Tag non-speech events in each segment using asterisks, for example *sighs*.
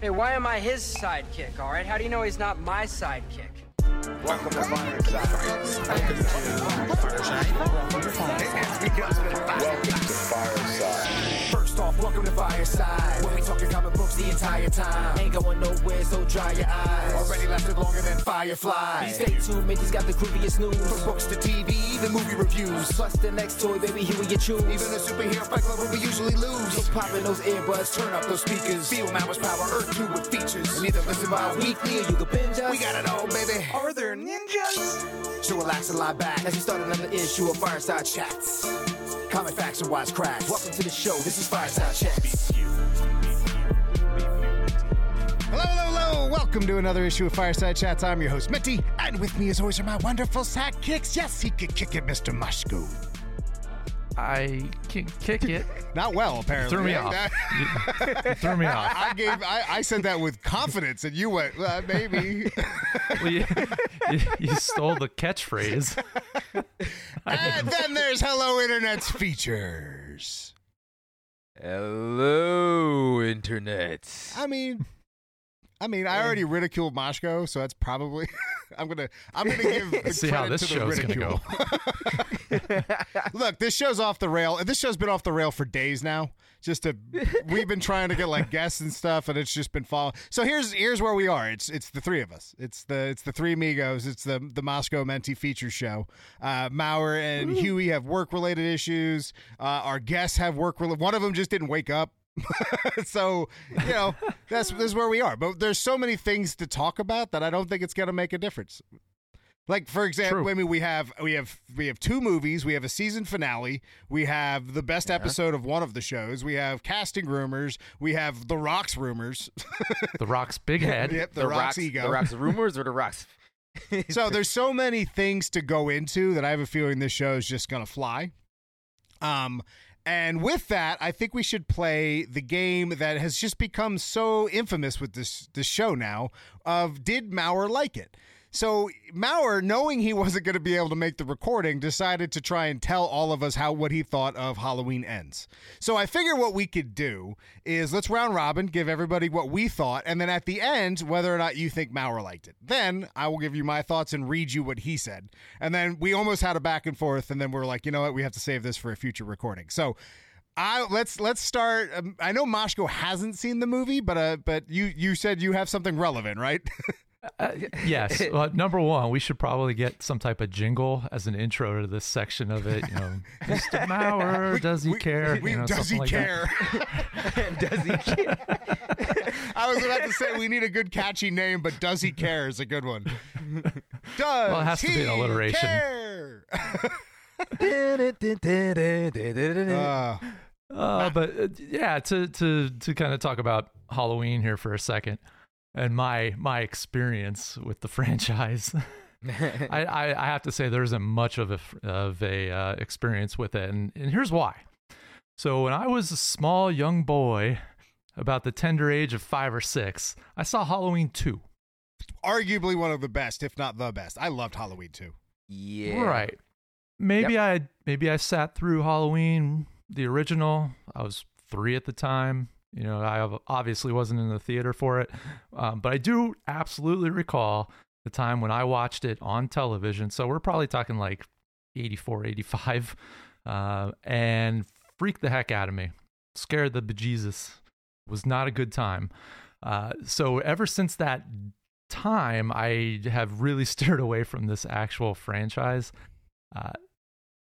Hey, why am I his sidekick, all right? How do you know he's not my sidekick? Welcome to Fireside. Welcome to Fireside. Welcome to Fireside. First off, welcome to Fireside. When we talking comic books the entire time. Ain't going nowhere, so dry your eyes. Already lasted longer than Firefly. Stay tuned, Mickey's got the creepiest news. From books to TV, the movie reviews. Plus the next toy, baby, here we you choose. Even the superhero fight club where we usually lose. So pop in those earbuds, turn up those speakers. Feel Mama's power, Earth 2 with features. And either listen by weekly or you can binge us. We got it all, baby. Are there ninjas? So relax and lie back as we start another issue of Fireside Chats. Comic facts and wise cracks. Welcome to the show. This is Fireside Chats. Hello, hello, hello. Welcome to another issue of Fireside Chats. I'm your host, Mitty, and with me, as always, are my wonderful sidekicks. Yes, he could kick it, Mr. Moshko. I can kick it. *laughs* Not well, apparently. Threw me off. You threw me off. I gave. I, I said that with confidence, and you went, well, maybe. *laughs* Well, you, you, you stole the catchphrase. *laughs* and then there's Hello Internet's features. Hello, Internet. I mean, I mean, I already ridiculed Moshko, so that's probably. *laughs* I'm gonna. I'm gonna give *laughs* See how this show's gonna go. *laughs* Look, this show's off the rail. This show's been off the rail for days now. Just to, we've been trying to get like guests and stuff, and it's just been falling. So here's here's where we are. It's it's the three of us. It's the it's the three amigos. It's the the Moscow Menti feature show. Uh, Maurer and Huey have work related issues. Uh, our guests have work. Related. One of them just didn't wake up. *laughs* so you know that's this is where we are. But there's so many things to talk about that I don't think it's going to make a difference. Like for example, True. I mean, we have we have we have two movies. We have a season finale. We have the best episode of one of the shows. We have casting rumors. We have the Rock's rumors. *laughs* The Rock's big head. yep, the, Rock's, rocks, ego. The rocks rumors or the rocks? *laughs* so there's so many things to go into that I have a feeling this show is just going to fly. Um, and with that, I think we should play the game that has just become so infamous with this this show now of did Maurer like it? So Maurer, knowing he wasn't going to be able to make the recording, decided to try and tell all of us how what he thought of Halloween ends. So I figure what we could do is let's round robin, give everybody what we thought, and then at the end, whether or not you think Maurer liked it. Then I will give you my thoughts and read you what he said. And then we almost had a back and forth, and then we are like, you know what, we have to save this for a future recording. So I let's let's start. Um, I know Moshko hasn't seen the movie, but uh, but you you said you have something relevant, right? *laughs* Yes. Well, number one, we should probably get some type of jingle as an intro to this section of it. You know, Mr. Maurer, *laughs* does he We- care? we- You know, does he something like that. care? *laughs* Does he? care? *laughs* I was about to say we need a good catchy name, but does he care is a good one. Does Well, it has to be an alliteration. care? uh, Uh, Uh, but uh, yeah, to to to kind of talk about Halloween here for a second, and my my experience with the *laughs* franchise. *laughs* I, I I have to say there isn't much of a f- of a uh, experience with it, and and here's why. So when I was a small young boy, about the tender age of five or six, I saw Halloween two. arguably one of the best, if not the best. I loved Halloween two. yeah. Right. Maybe I maybe I sat through Halloween the original. I was three at the time. You know, I obviously wasn't in the theater for it, um, but I do absolutely recall the time when I watched it on television. So we're probably talking like 84, 85, uh, and freaked the heck out of me. Scared the bejesus. Was not a good time. Uh, so ever since that time, I have really *laughs* steered away from this actual franchise. Uh,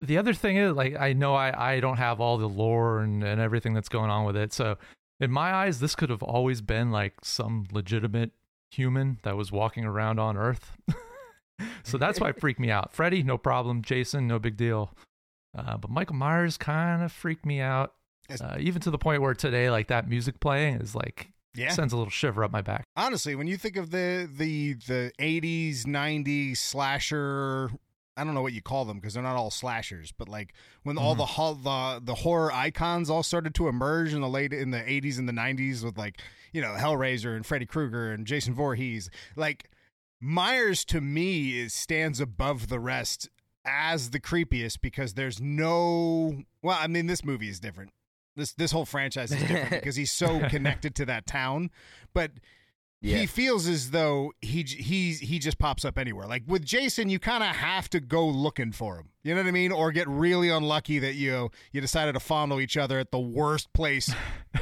the other thing is, like, I know I, I don't have all the lore and, and everything that's going on with it. So, in my eyes, this could have always been like some legitimate human that was walking around on Earth. *laughs* so that's why it freaked me out. Freddy, no problem. Jason, no big deal. Uh, but Michael Myers kind of freaked me out, uh, even to the point where today, like that music playing is like Yeah. sends a little shiver up my back. Honestly, when you think of the the the 80s, 90s slasher, I don't know what you call them because they're not all slashers, but like when all mm-hmm. the, ho- the the horror icons all started to emerge in the late in the 80s and the 90s with like, you know, Hellraiser and Freddy Krueger and Jason Voorhees, like Myers to me is stands above the rest as the creepiest because there's no well, I mean this movie is different. This this whole franchise is different *laughs* because he's so connected to that town, but Yeah. he feels as though he he's he just pops up anywhere. Like with Jason, you kind of have to go looking for him. You know what I mean? Or get really unlucky that you you decided to fondle each other at the worst place,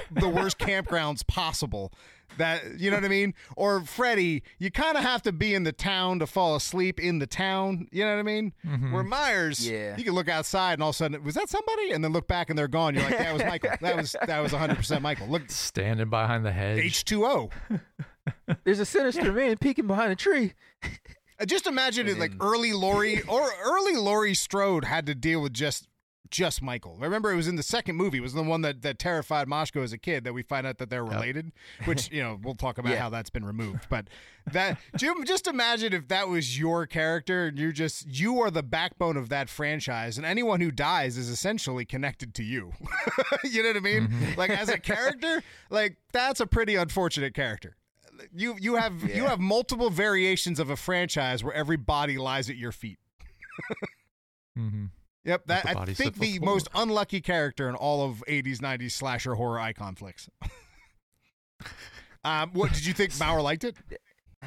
the worst *laughs* campgrounds possible. That you know what I mean? Or Freddy, you kind of have to be in the town to fall asleep in the town. You know what I mean? Where Myers, Yeah. you can look outside and all of a sudden, was that somebody? And then look back and they're gone. You're like, that was Michael. That was that was 100 percent Michael. Look, Standing behind the hedge. H2O. *laughs* There's a sinister man peeking behind a tree. Uh, Just imagine it like early Laurie or early Laurie Strode had to deal with just just Michael. I Remember, it was in the second movie. It was the one that, that terrified Moshko as a kid. That we find out that they're related, which you know we'll talk about Yeah. how that's been removed. But that *laughs* Jim, just imagine if that was your character and you're just you are the backbone of that franchise, and anyone who dies is essentially connected to you. *laughs* you know what I mean? Like as a character, *laughs* like that's a pretty unfortunate character you you have you have multiple variations of a franchise where every body lies at your feet. hmm Yep, that I think the floor. most unlucky character in all of 80s 90s slasher horror icon flicks. *laughs* um, what did you think *laughs* Bauer liked it? *sighs*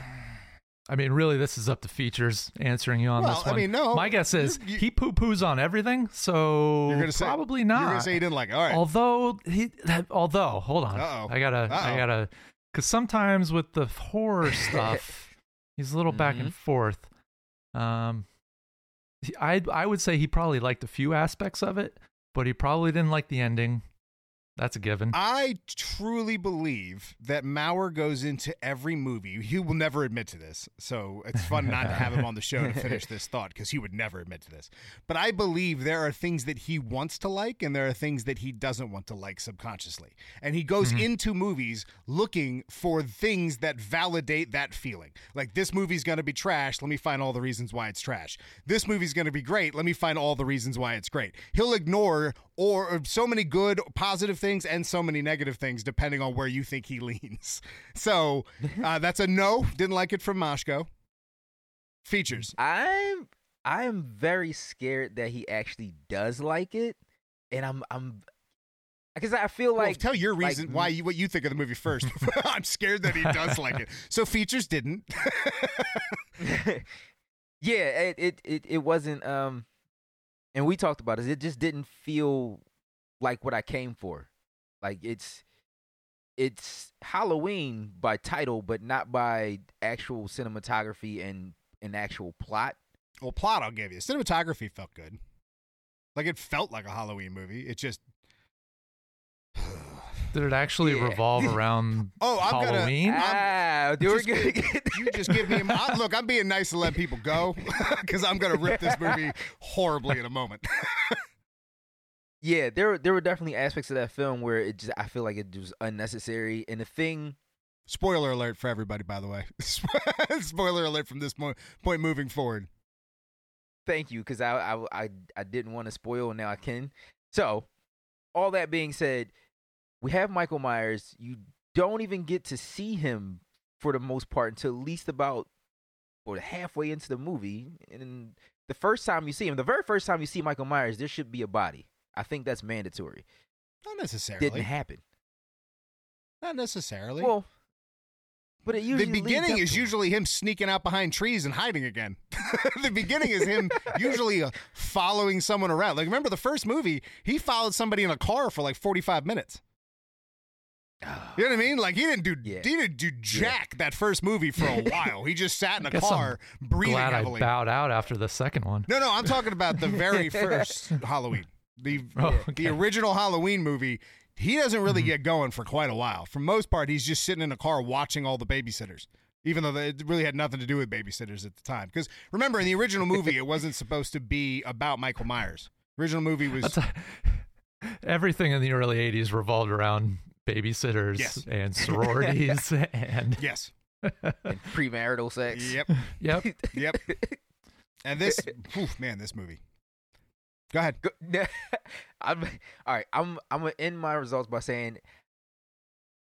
I mean, really, this is up to features answering you on Well, this I one. mean, no, My guess is you- he poo poos on everything, so You're gonna say probably You're not. gonna say you didn't like it. All right. Although he, although, hold on, Uh-oh. I gotta, Uh-oh. I gotta, because sometimes with the horror *laughs* stuff, he's a little back and forth. Um, he- I, I would say he probably liked a few aspects of it, but he probably didn't like the ending. That's a given. I truly believe that Maurer goes into every movie. He will never admit to this, so it's fun not to have him on the show to finish this thought because he would never admit to this. But I believe there are things that he wants to like and there are things that he doesn't want to like subconsciously. And he goes mm-hmm. into movies looking for things that validate that feeling. Like this movie's going to be trash, let me find all the reasons why it's trash. This movie's going to be great, let me find all the reasons why it's great. He'll ignore or, or so many good positive things and so many negative things depending on where you think he *laughs* leans. So uh, that's a no. Didn't like it from Moshko. Features. I'm I'm very scared that he actually does like it, and I'm I'm because I feel Well, like tell your like, reason why you what you think of the movie first. *laughs* I'm scared that he does like it. So features didn't. *laughs* yeah, it, it it it wasn't um, and we talked about it. It just didn't feel like what I came for. Like it's it's Halloween by title, but not by actual cinematography and an actual plot. well, plot I'll give you. Cinematography felt good. Like it felt like a Halloween movie. It just *sighs* Did it actually Yeah. revolve *laughs* around Oh, I'm gonna- Halloween? Ah, dude, we're just- gonna get you just give me a I- look. I'm being nice to let people go *laughs* because I'm gonna rip this *laughs* movie horribly in a moment. Yeah, there were- there were definitely aspects of that film where it just I feel like it was unnecessary. And the thing, Spoiler alert for everybody, by the way. *laughs* Spoiler alert from this point moving forward. thank you, because I, I I I didn't want to spoil, and now I can. So, all that being said, we have Michael Myers. You don't even get to see him for the most part until at least about or halfway into the movie. And the first time you see him, the very first time you see Michael Myers, there should be a body. I think that's mandatory. Not necessarily. Didn't happen. Not necessarily. Well, but it usually the beginning is usually him sneaking out behind trees and hiding again. *laughs* the beginning is him *laughs* usually uh, following someone around. Like remember the first movie, he followed somebody in a car for like 45 minutes. You know what I mean? Like he didn't do *sighs* Yeah. he didn't do jack that first movie for a *laughs* while. He just sat in a Guess I'm car breathing Glad heavily. I bowed out after the second one. No, no, I'm talking about the very first Halloween. The *laughs* Oh, the original Halloween movie. He doesn't really Mm-hmm. get going for quite a while. For most part, he's just sitting in a car watching all the babysitters. Even though it really had nothing to do with babysitters at the time. Because remember, in the original movie, it wasn't supposed to be about Michael Myers. Original movie was a- *laughs* everything in the early 80s revolved around babysitters Yes. and *laughs* sororities and yes, and premarital sex. yep, yep yep. And this, oof, man, this movie. Go ahead. Go- *laughs* I'm all right. I'm I'm gonna end my results by saying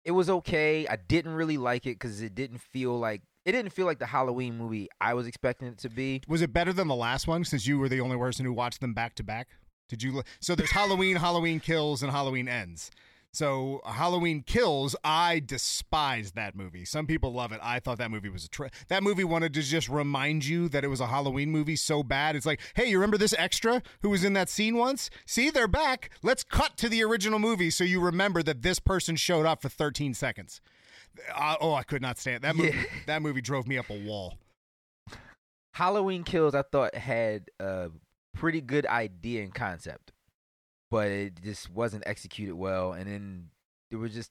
it was okay. I didn't really like it because it didn't feel like it didn't feel like the Halloween movie I was expecting it to be. Was it better than the last one? Since you were the only person who watched them back to back. Did you? So there's Halloween, Halloween Kills, and Halloween Ends. So Halloween Kills, I despise that movie. Some people love it. I thought that movie was a tra- that movie wanted to just remind you that it was a Halloween movie so bad. It's like, hey, you remember this extra who was in that scene once? See, they're back. Let's cut to the original movie so you remember that this person showed up for 13 seconds. Uh, oh, I could not stand that movie. Yeah. That movie drove me up a wall. Halloween Kills, I thought had a pretty good idea and concept, but it just wasn't executed well. And then there was just,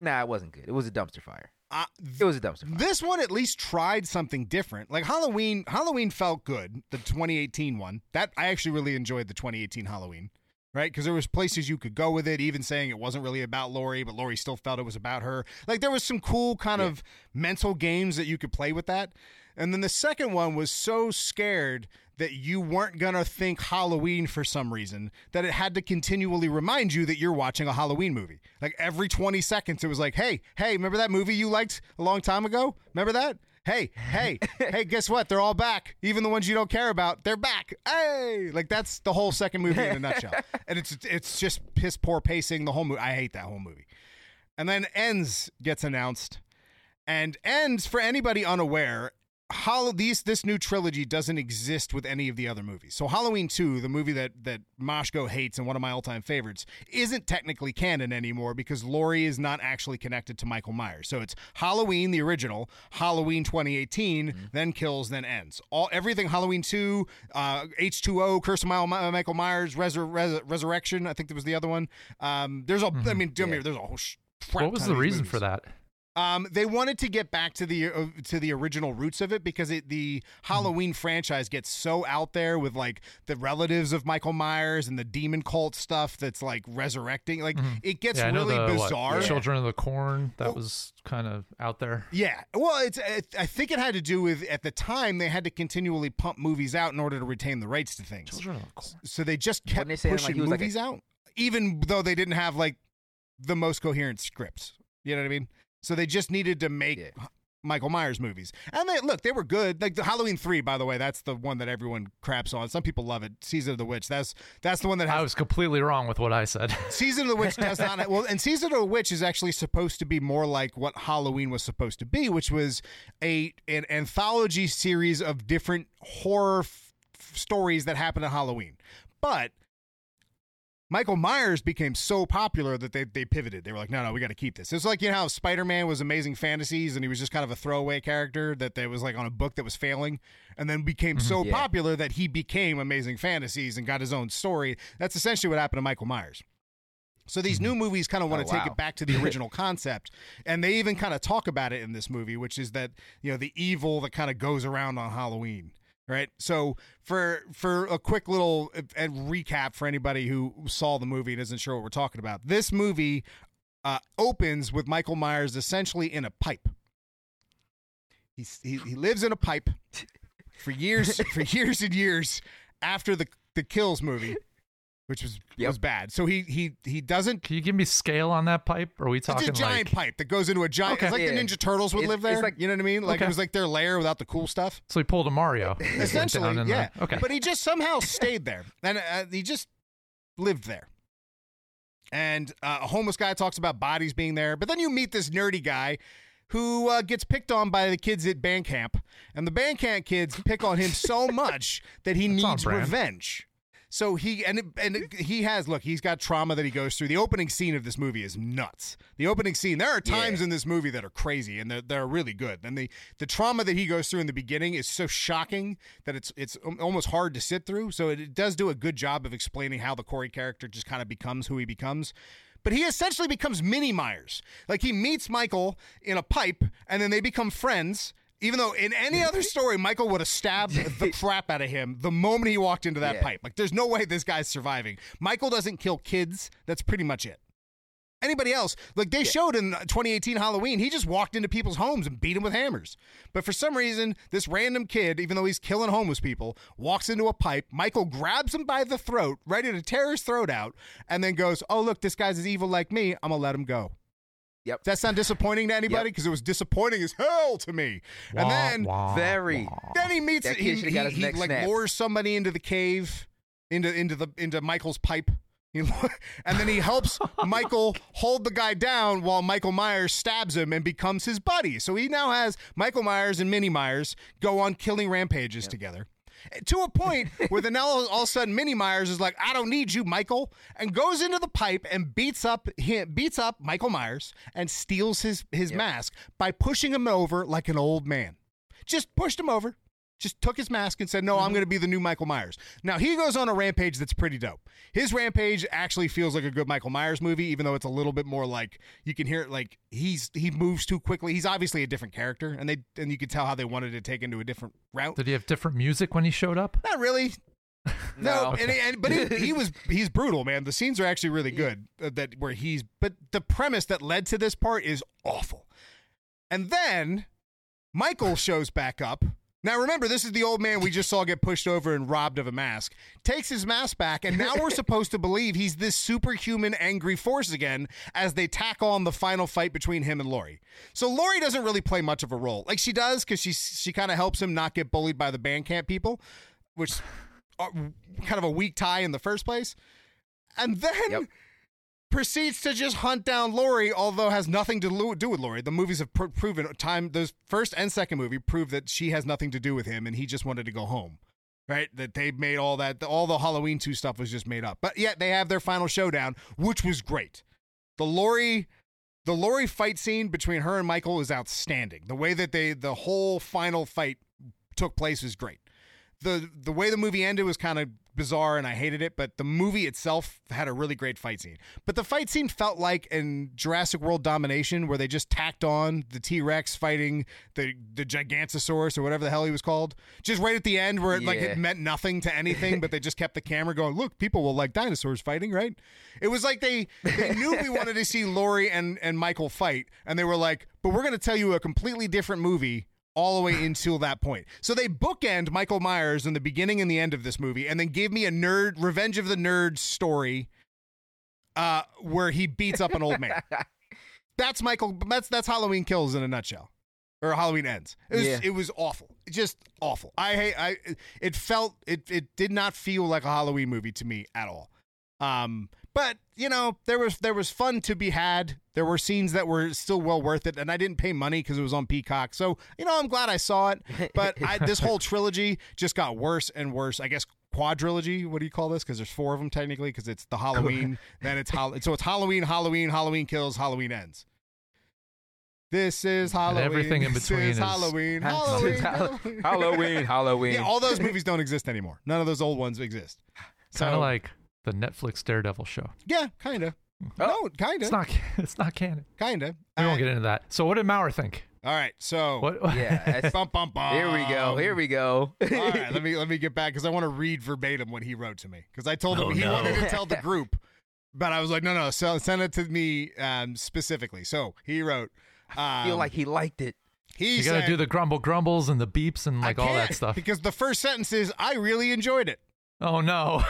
nah, it wasn't good. It was a dumpster fire. Uh, It was a dumpster fire. This one at least tried something different. Like Halloween, Halloween felt good. The 2018 one that I actually really enjoyed the 2018 Halloween, right? Because there was places you could go with it, even saying it wasn't really about Laurie, but Laurie still felt it was about her. Like there was some cool kind of mental games that you could play with that. And then the second one was so scared that you weren't gonna think Halloween for some reason that it had to continually remind you that you're watching a Halloween movie. Like every 20 seconds, it was like, "Hey, hey, remember that movie you liked a long time ago? Remember that? Hey, hey, *laughs* hey, guess what? They're all back. Even the ones you don't care about, they're back. Hey, like that's the whole second movie in a nutshell. *laughs* And it's it's just piss poor pacing. The whole movie. I hate that whole movie. And then ends gets announced, and ends for anybody unaware. Hall- these this new trilogy doesn't exist with any of the other movies. So Halloween 2, the movie that that Moshko hates and one of my all-time favorites, isn't technically canon anymore because Laurie is not actually connected to Michael Myers. So it's Halloween the original, Halloween 2018, then kills, then ends. All everything Halloween 2, uh, H2O, Curse of Michael Myers, Resur- Res- Resurrection, I think that was the other one. Um, there's a I mean, get me- there's a whole sh- What was the reason movies. for that? Um, they wanted to get back to the uh, to the original roots of it because it, the Halloween franchise gets so out there with like the relatives of Michael Myers and the demon cult stuff that's like resurrecting. Like it gets Yeah, really the, what, bizarre. Children of the Corn. That was kind of out there. Yeah, well, it's it, I think it had to do with at the time they had to continually pump movies out in order to retain the rights to things. Children of the Corn. So they just kept they saying, like, pushing like a- movies out, even though they didn't have like the most coherent scripts. You know what I mean? So they just needed to make Yeah. Michael Myers movies, and they look they were good. Like the Halloween three, by the way, that's the one that everyone craps on. Some people love it. Season of the Witch. That's that's the one that I was completely wrong with what I said. *laughs* Season of the Witch does not. Have, well, and Season of the Witch is actually supposed to be more like what Halloween was supposed to be, which was a an anthology series of different horror f- stories that happen at Halloween. But Michael Myers became so popular that they, they pivoted. They were like, no, no, we got to keep this. It's like, you know how Spider Man was Amazing Fantasies and he was just kind of a throwaway character that they was like on a book that was failing and then became mm-hmm. so Yeah. popular that he became Amazing Fantasies and got his own story. That's essentially what happened to Michael Myers. So these mm-hmm. new movies kind of want Oh, to take wow. it back to the *laughs* original concept, and they even kind of talk about it in this movie, which is that you know the evil that kind of goes around on Halloween, right? So for for a quick little recap for anybody who saw the movie and isn't sure what we're talking about, this movie uh, opens with Michael Myers essentially in a pipe. He's, he he lives in a pipe *laughs* for years for years and years after the the Kills movie, which was Yep. was bad. So he he he doesn't Can you give me scale on that pipe? Or are we talking it's a giant like pipe that goes into a giant. Okay. It's like Yeah. the Ninja Turtles would It's- live there. like- you know what I mean? Like it was like their lair without the cool stuff. so he pulled a Mario? *laughs* Essentially, yeah. the- okay. But he just somehow stayed there, and uh, he just lived there. And uh, a homeless guy talks about bodies being there, but then you meet this nerdy guy who uh, gets picked on by the kids at band camp, and the band camp kids pick on him so *laughs* much that he That's needs revenge. So he and and he has look, he's got trauma that he goes through. The opening scene of this movie is nuts. The opening scene, there are times Yeah. in this movie that are crazy and they're, they're really good. And the the trauma that he goes through in the beginning is so shocking that it's it's almost hard to sit through. So it, it does do a good job of explaining how the Corey character just kind of becomes who he becomes. But he essentially becomes Mini Myers. Like he meets Michael in a pipe, and then they become friends. Even though in any other *laughs* story, Michael would have stabbed the crap out of him the moment he walked into that Yeah. pipe. Like, there's no way this guy's surviving. Michael doesn't kill kids. That's pretty much it. Anybody else, like they showed in 2018 Halloween, he just walked into people's homes and beat them with hammers. But for some reason, this random kid, even though he's killing homeless people, walks into a pipe. Michael grabs him by the throat, ready to tear his throat out, and then goes, Oh, look, this guy's as evil like me. I'm going to let him go. Yep. Does that sound disappointing to anybody? Because it was disappointing as hell to me. and then wah, Very. wah. then he meets That he, should've he, got his he, neck like snapped. lures somebody into the cave into into the into Michael's pipe. He- *laughs* and then he helps *laughs* oh Michael hold the guy down while Michael Myers stabs him and becomes his buddy. So he now has Michael Myers and Mini Myers go on killing rampages together. To a point where then all all of a sudden Mini Myers is like, I don't need you, Michael, and goes into the pipe and beats up him, beats up Michael Myers and steals his his mask by pushing him over like an old man. Just pushed him over. Just took his mask and said, "No, I'm going to be the new Michael Myers." Now he goes on a rampage that's pretty dope. His rampage actually feels like a good Michael Myers movie, even though it's a little bit more like you can hear it like he's he moves too quickly. He's obviously a different character, and they and you could tell how they wanted to take into a different route. Did he have different music when he showed up? Not really. *laughs* No, No. and, and but he, he was he's brutal, man. The scenes are actually really good. uh, that where he's but the premise that led to this part is awful. And then Michael shows back up. Now remember, this is the old man we just saw get pushed over and robbed of a mask. Takes his mask back, and now we're *laughs* supposed to believe he's this superhuman angry force again as they tack on the final fight between him and Laurie. So Laurie doesn't really play much of a role. Like she does because she she kind of helps him not get bullied by the Bandcamp people, which are kind of a weak tie in the first place. And then Yep. Proceeds to just hunt down Laurie, although has nothing to do with Laurie. The movies have pr- proven time. Those first and second movie prove that she has nothing to do with him, and he just wanted to go home. Right, that they made all that, all the Halloween two stuff was just made up. But yet they have their final showdown, which was great. The Laurie, the Laurie fight scene between her and Michael is outstanding. The way that they, the whole final fight took place was great the the way the movie ended was kind of bizarre and I hated it, but the movie itself had a really great fight scene. But the fight scene felt like in Jurassic World Domination where they just tacked on the T-Rex fighting the the Gigantosaurus or whatever the hell he was called. Just right at the end where it, like it meant nothing to anything, but they just kept the camera going, "Look, people will like dinosaurs fighting, right?" It was like they they knew we wanted to see Laurie and and Michael fight and they were like, "But we're going to tell you a completely different movie." All the way until that point. So they bookend Michael Myers in the beginning and the end of this movie, and then gave me a nerd Revenge of the Nerds story, uh, where he beats up an old man. *laughs* That's Michael. That's that's Halloween Kills in a nutshell, or Halloween Ends. It was Yeah. it was awful, just awful. I hate. I it felt it it did not feel like a Halloween movie to me at all. Um, but you know there was there was fun to be had. There were scenes that were still well worth it, and I didn't pay money because it was on Peacock. So you know I'm glad I saw it. But I, *laughs* this whole trilogy just got worse and worse. I guess quadrilogy. What do you call this? Because there's four of them technically. Because it's the Halloween, *laughs* then it's Hall- so it's Halloween, Halloween, Halloween kills, Halloween ends. This is Halloween. everything in between is is- *laughs* Halloween. Halloween. Halloween. Halloween, Halloween. Yeah, all those movies don't exist anymore. None of those old ones exist. Kind of like the Netflix Daredevil show. Yeah, kind of. Oh. No, kind of. It's not. *laughs* It's not canon. Kind of. We won't get into that. So, what did Maurer think? All right, so What? yeah. that's- *laughs* Bum, bum, bum. here we go. Here we go. All right, let me *laughs* let me get back because I want to read verbatim what he wrote to me because I told him Oh, he no. wanted to tell the group, but I was like, no, no, so, send it to me um, specifically. So he wrote. Um, I feel like he liked it. he You got to do the grumble grumbles and the beeps and like all that stuff. because the first sentence is I really enjoyed it. Oh no!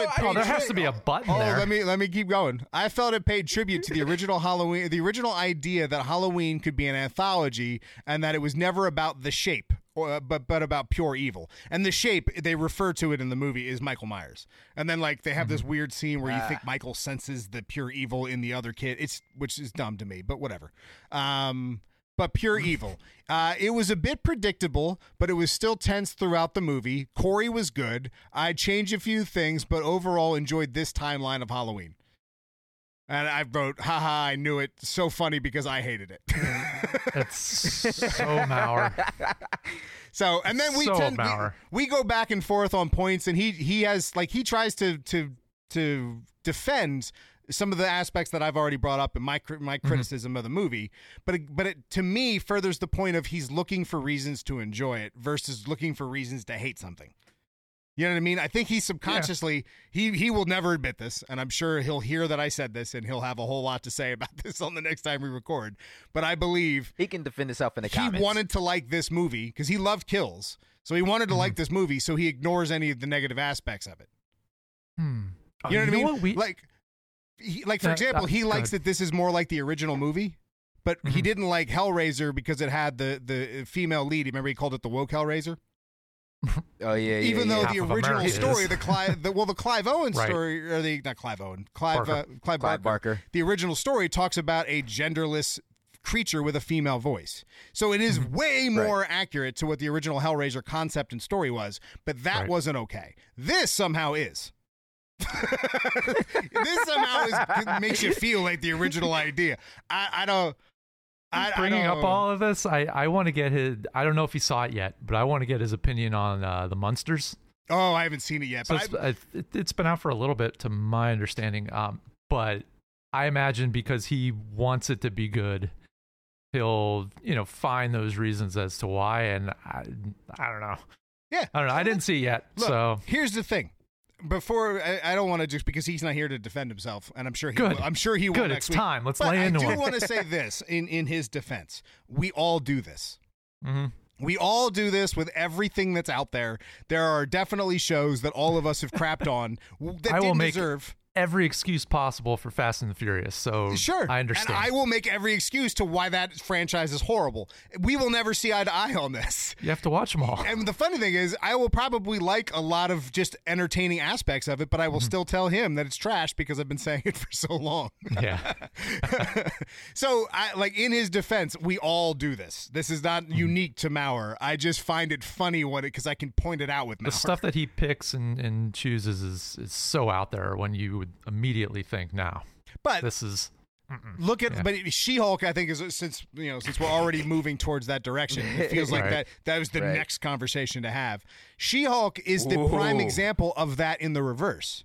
I felt it. oh, paid there has to be a button Oh, there. let me let me keep going. I felt it paid tribute to the original Halloween, the original idea that Halloween could be an anthology, and that it was never about the shape, or, but but about pure evil. And the shape they refer to it in the movie is Michael Myers. And then like they have this weird scene where you think Michael senses the pure evil in the other kid. It's which is dumb to me, but whatever. Um, but pure evil. Uh, it was a bit predictable, but it was still tense throughout the movie. Corey was good. I changed a few things, but overall enjoyed this timeline of Halloween. And I wrote, haha, I knew it. So funny because I hated it. It's *laughs* so Maurer. so, and then we So tend, we, we go back and forth on points, and he he has like he tries to to to defend some of the aspects that I've already brought up in my my criticism of the movie, but it, but it to me furthers the point of he's looking for reasons to enjoy it versus looking for reasons to hate something. You know what I mean? I think he subconsciously he he will never admit this, and I'm sure he'll hear that I said this, and he'll have a whole lot to say about *laughs* this on the next time we record. But I believe He can defend himself in the he comments. wanted to like this movie because he loved kills, so he wanted to Mm-hmm. like this movie, so he ignores any of the negative aspects of it. Hmm. You know what I mean? What? We, like, he, like for That- example, he likes good. that this is more like the original movie, but he Mhm. didn't like Hellraiser because it had the the female lead. Remember, he called it the woke Hellraiser. Oh yeah, yeah. even yeah. though Half the of original story, the Clive, the, well, the Clive *laughs* Owen Right. story, or the not Clive Owen, Clive, Barker. uh, Clive, Clive Barker. Barker. The original story talks about a genderless creature with a female voice, so it is Mm-hmm. way more accurate to what the original Hellraiser concept and story was. But that Right. wasn't okay. This somehow is. *laughs* this somehow is, makes you feel like the original idea. I, I don't. I, I Bringing don't, up all of this, I, I want to get his. I don't know if he saw it yet, but I want to get his opinion on uh, the Munsters. Oh, I haven't seen it yet. So But it's, it, it- it's been out for a little bit, to my understanding. Um, but I imagine because he wants it to be good, he'll you know find those reasons as to why. And I, I don't know. yeah, I don't know. I didn't see it yet, Look, so here's the thing. Before I, I don't want to just because he's not here to defend himself, and I'm sure he Good. will. I'm sure he will good. next It's week. time. Let's But lay I into do it. want to say *laughs* this in in his defense. We all do this. Mhm. We all do this with everything that's out there. There are definitely shows that all of us have crapped on that I didn't make deserve. Every excuse possible for Fast and the Furious. So Sure, I understand. And I will make every excuse to why that franchise is horrible. We will never see eye to eye on this. you have to watch them all. And the funny thing is, I will probably like a lot of just entertaining aspects of it, but I Mm-hmm. will still tell him that it's trash because I've been saying it for so long. yeah. *laughs* so, I, like in his defense, we all do this. This is not Mm-hmm. unique to Maurer. I just find it funny when it because I can point it out with the stuff that he picks and, and chooses is, is so out there when you would immediately think, now but this is look at Yeah. but She-Hulk. I think is since you know since we're already *laughs* moving towards that direction, it feels like Right. that that was the Right. next conversation to have. She-Hulk is the prime example of that in the reverse.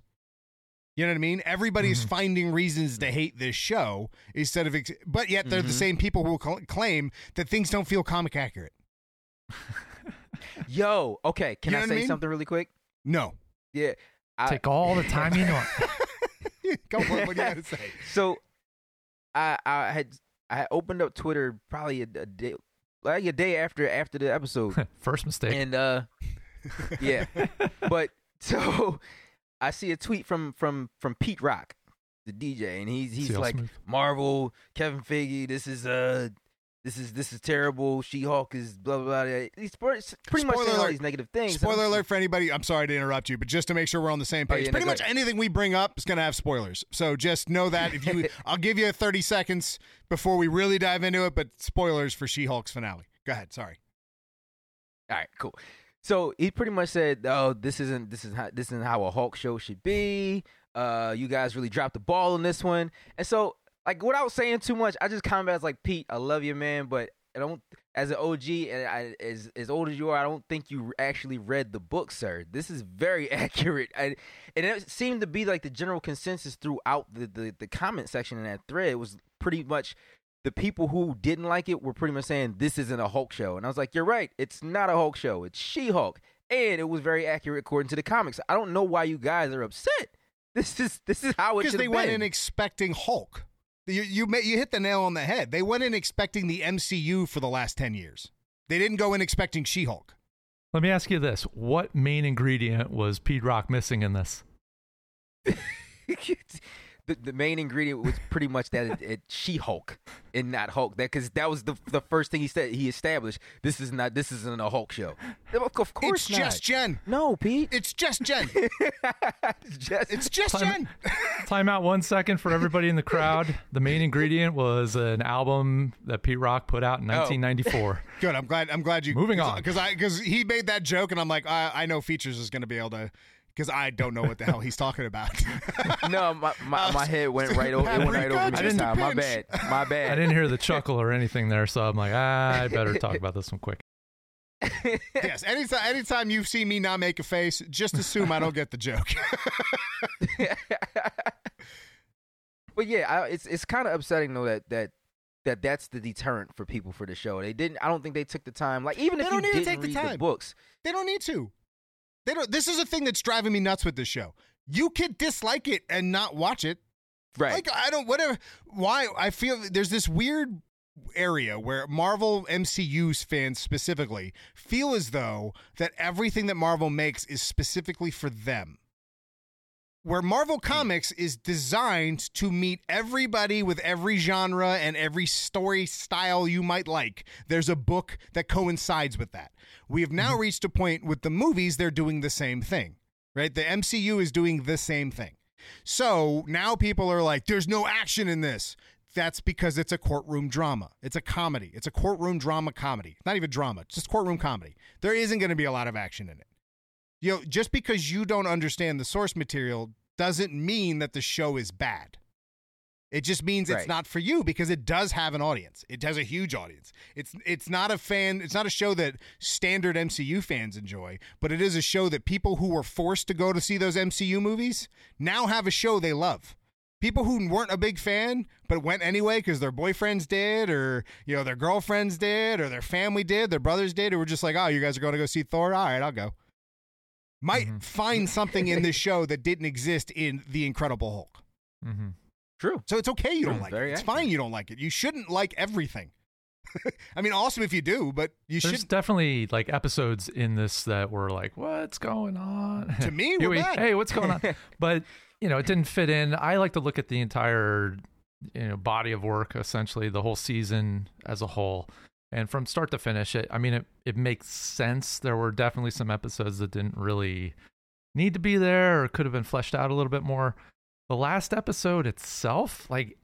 You know what I mean? Everybody's Mm-hmm. finding reasons to hate this show instead of, ex- but yet they're the Mhm. same people who cl- claim that things don't feel comic accurate. *laughs* Yo, okay. Can You know I what I say mean? something really quick? No, Yeah. I, take all the time you *laughs* know. Go for it. What do you got to say? *laughs* So, I I had I opened up Twitter probably a, a day like a day after after the episode, *laughs* First mistake. and uh, *laughs* yeah, but so I see a tweet from from from Pete Rock, the DJ, and he's he's CL like Smooth. Marvel, Kevin Feige, this is uh. This is this is terrible. She Hulk is blah blah blah. He's pretty pretty much Spoiler saying all alert. these negative things. Spoiler alert for anybody. I'm sorry to interrupt you, but just to make sure we're on the same Oh, page, yeah, pretty go much anything we bring up is going to have spoilers. So just know that if you, *laughs* I'll give you 30 seconds before we really dive into it, but spoilers for She-Hulk's finale. Go ahead. Sorry. All right, cool. So he pretty much said, "Oh, this isn't this is how this isn't how a Hulk show should be. Uh, you guys really dropped the ball on this one." And so, like, without saying too much, I just comment as like, "Pete, I love you, man, but I don't." As an OG and I, as as old as you are, I don't think you actually read the book, sir. This is very *laughs* accurate, I, and it seemed to be like the general consensus throughout the, the the comment section in that thread was pretty much the people who didn't like it were pretty much saying this isn't a Hulk show, and I was like, you're right, it's not a Hulk show, it's She-Hulk, and it was very accurate according to the comics. I don't know why you guys are upset. *laughs* This is this is how it Because they went been. in expecting Hulk. You you ma- you hit the nail on the head. They went in expecting the MCU for the last 10 years. They didn't go in expecting She-Hulk. Let me ask you this: What main ingredient was Pete Rock missing in this? *laughs* *laughs* the, the main ingredient was pretty much that it, it She-Hulk and not Hulk. That because that was the the first thing he said. He established this is not this isn't a Hulk show. Of, of course It's not. just Jen. no, Pete. It's just Jen. *laughs* it's just It's just Time- Jen. *laughs* Time out one second for everybody in the crowd. The main ingredient was an album that Pete Rock put out in Oh. 1994. *laughs* Good. I'm glad. I'm glad you. Moving on. because I because he made that joke, and I'm like, I, I know Features is going to be able to, because I don't know what the hell he's talking about. *laughs* no, my, my, my head went right over. It went right over me Paprika, this just a time. My pinch. bad. My bad. I didn't hear the chuckle or anything there, so I'm like, ah, I better talk about this one quick. *laughs* yes. Anytime, anytime you see me not make a face, just assume I don't get the joke. *laughs* but yeah, I, it's it's kind of upsetting though that that that that's the deterrent for people for the show. They didn't. I don't think they took the time. Like even They if don't you need to didn't take the read time. books, they don't need to. They don't. This is a thing that's driving me nuts with this show. You could dislike it and not watch it. right? Like I don't whatever. Why I feel there's this weird area where Marvel MCU's fans specifically feel as though that everything that Marvel makes is specifically for them. Where Marvel hmm. Comics is designed to meet everybody with every genre and every story style you might like. There's a book that coincides with that. We have now mm-hmm. reached a point with the movies, they're doing the same thing, right? The MCU is doing the same thing. So now people are like, there's no action in this. That's because it's a courtroom drama. It's a comedy. It's a courtroom drama comedy. Not even drama, just courtroom comedy. There isn't going to be a lot of action in it. You know, just because you don't understand the source material doesn't mean that the show is bad. It just means it's not for you because it does have an audience. It has a huge audience. It's it's not a fan. It's not a show that standard MCU fans enjoy, but it is a show that people who were forced to go to see those MCU movies now have a show they love. People who weren't a big fan but went anyway because their boyfriends did, or you know their girlfriends did, or their family did, their brothers did, or were just like, oh, you guys are going to go see Thor. All right, I'll go. Might find something in this show that didn't exist in The Incredible Hulk. Mm-hmm. True. So it's okay you don't like it. It's accurate. fine you don't like it. You shouldn't like everything. *laughs* I mean, awesome if you do, but you should There's should. definitely like episodes in this that were like, "What's going on?" To me, *laughs* Here we're bad. hey, what's going on? *laughs* but you know, it didn't fit in. I like to look at the entire you know body of work, essentially the whole season as a whole, and from start to finish. It, I mean, it it makes sense. There were definitely some episodes that didn't really need to be there or could have been fleshed out a little bit more. The last episode itself, like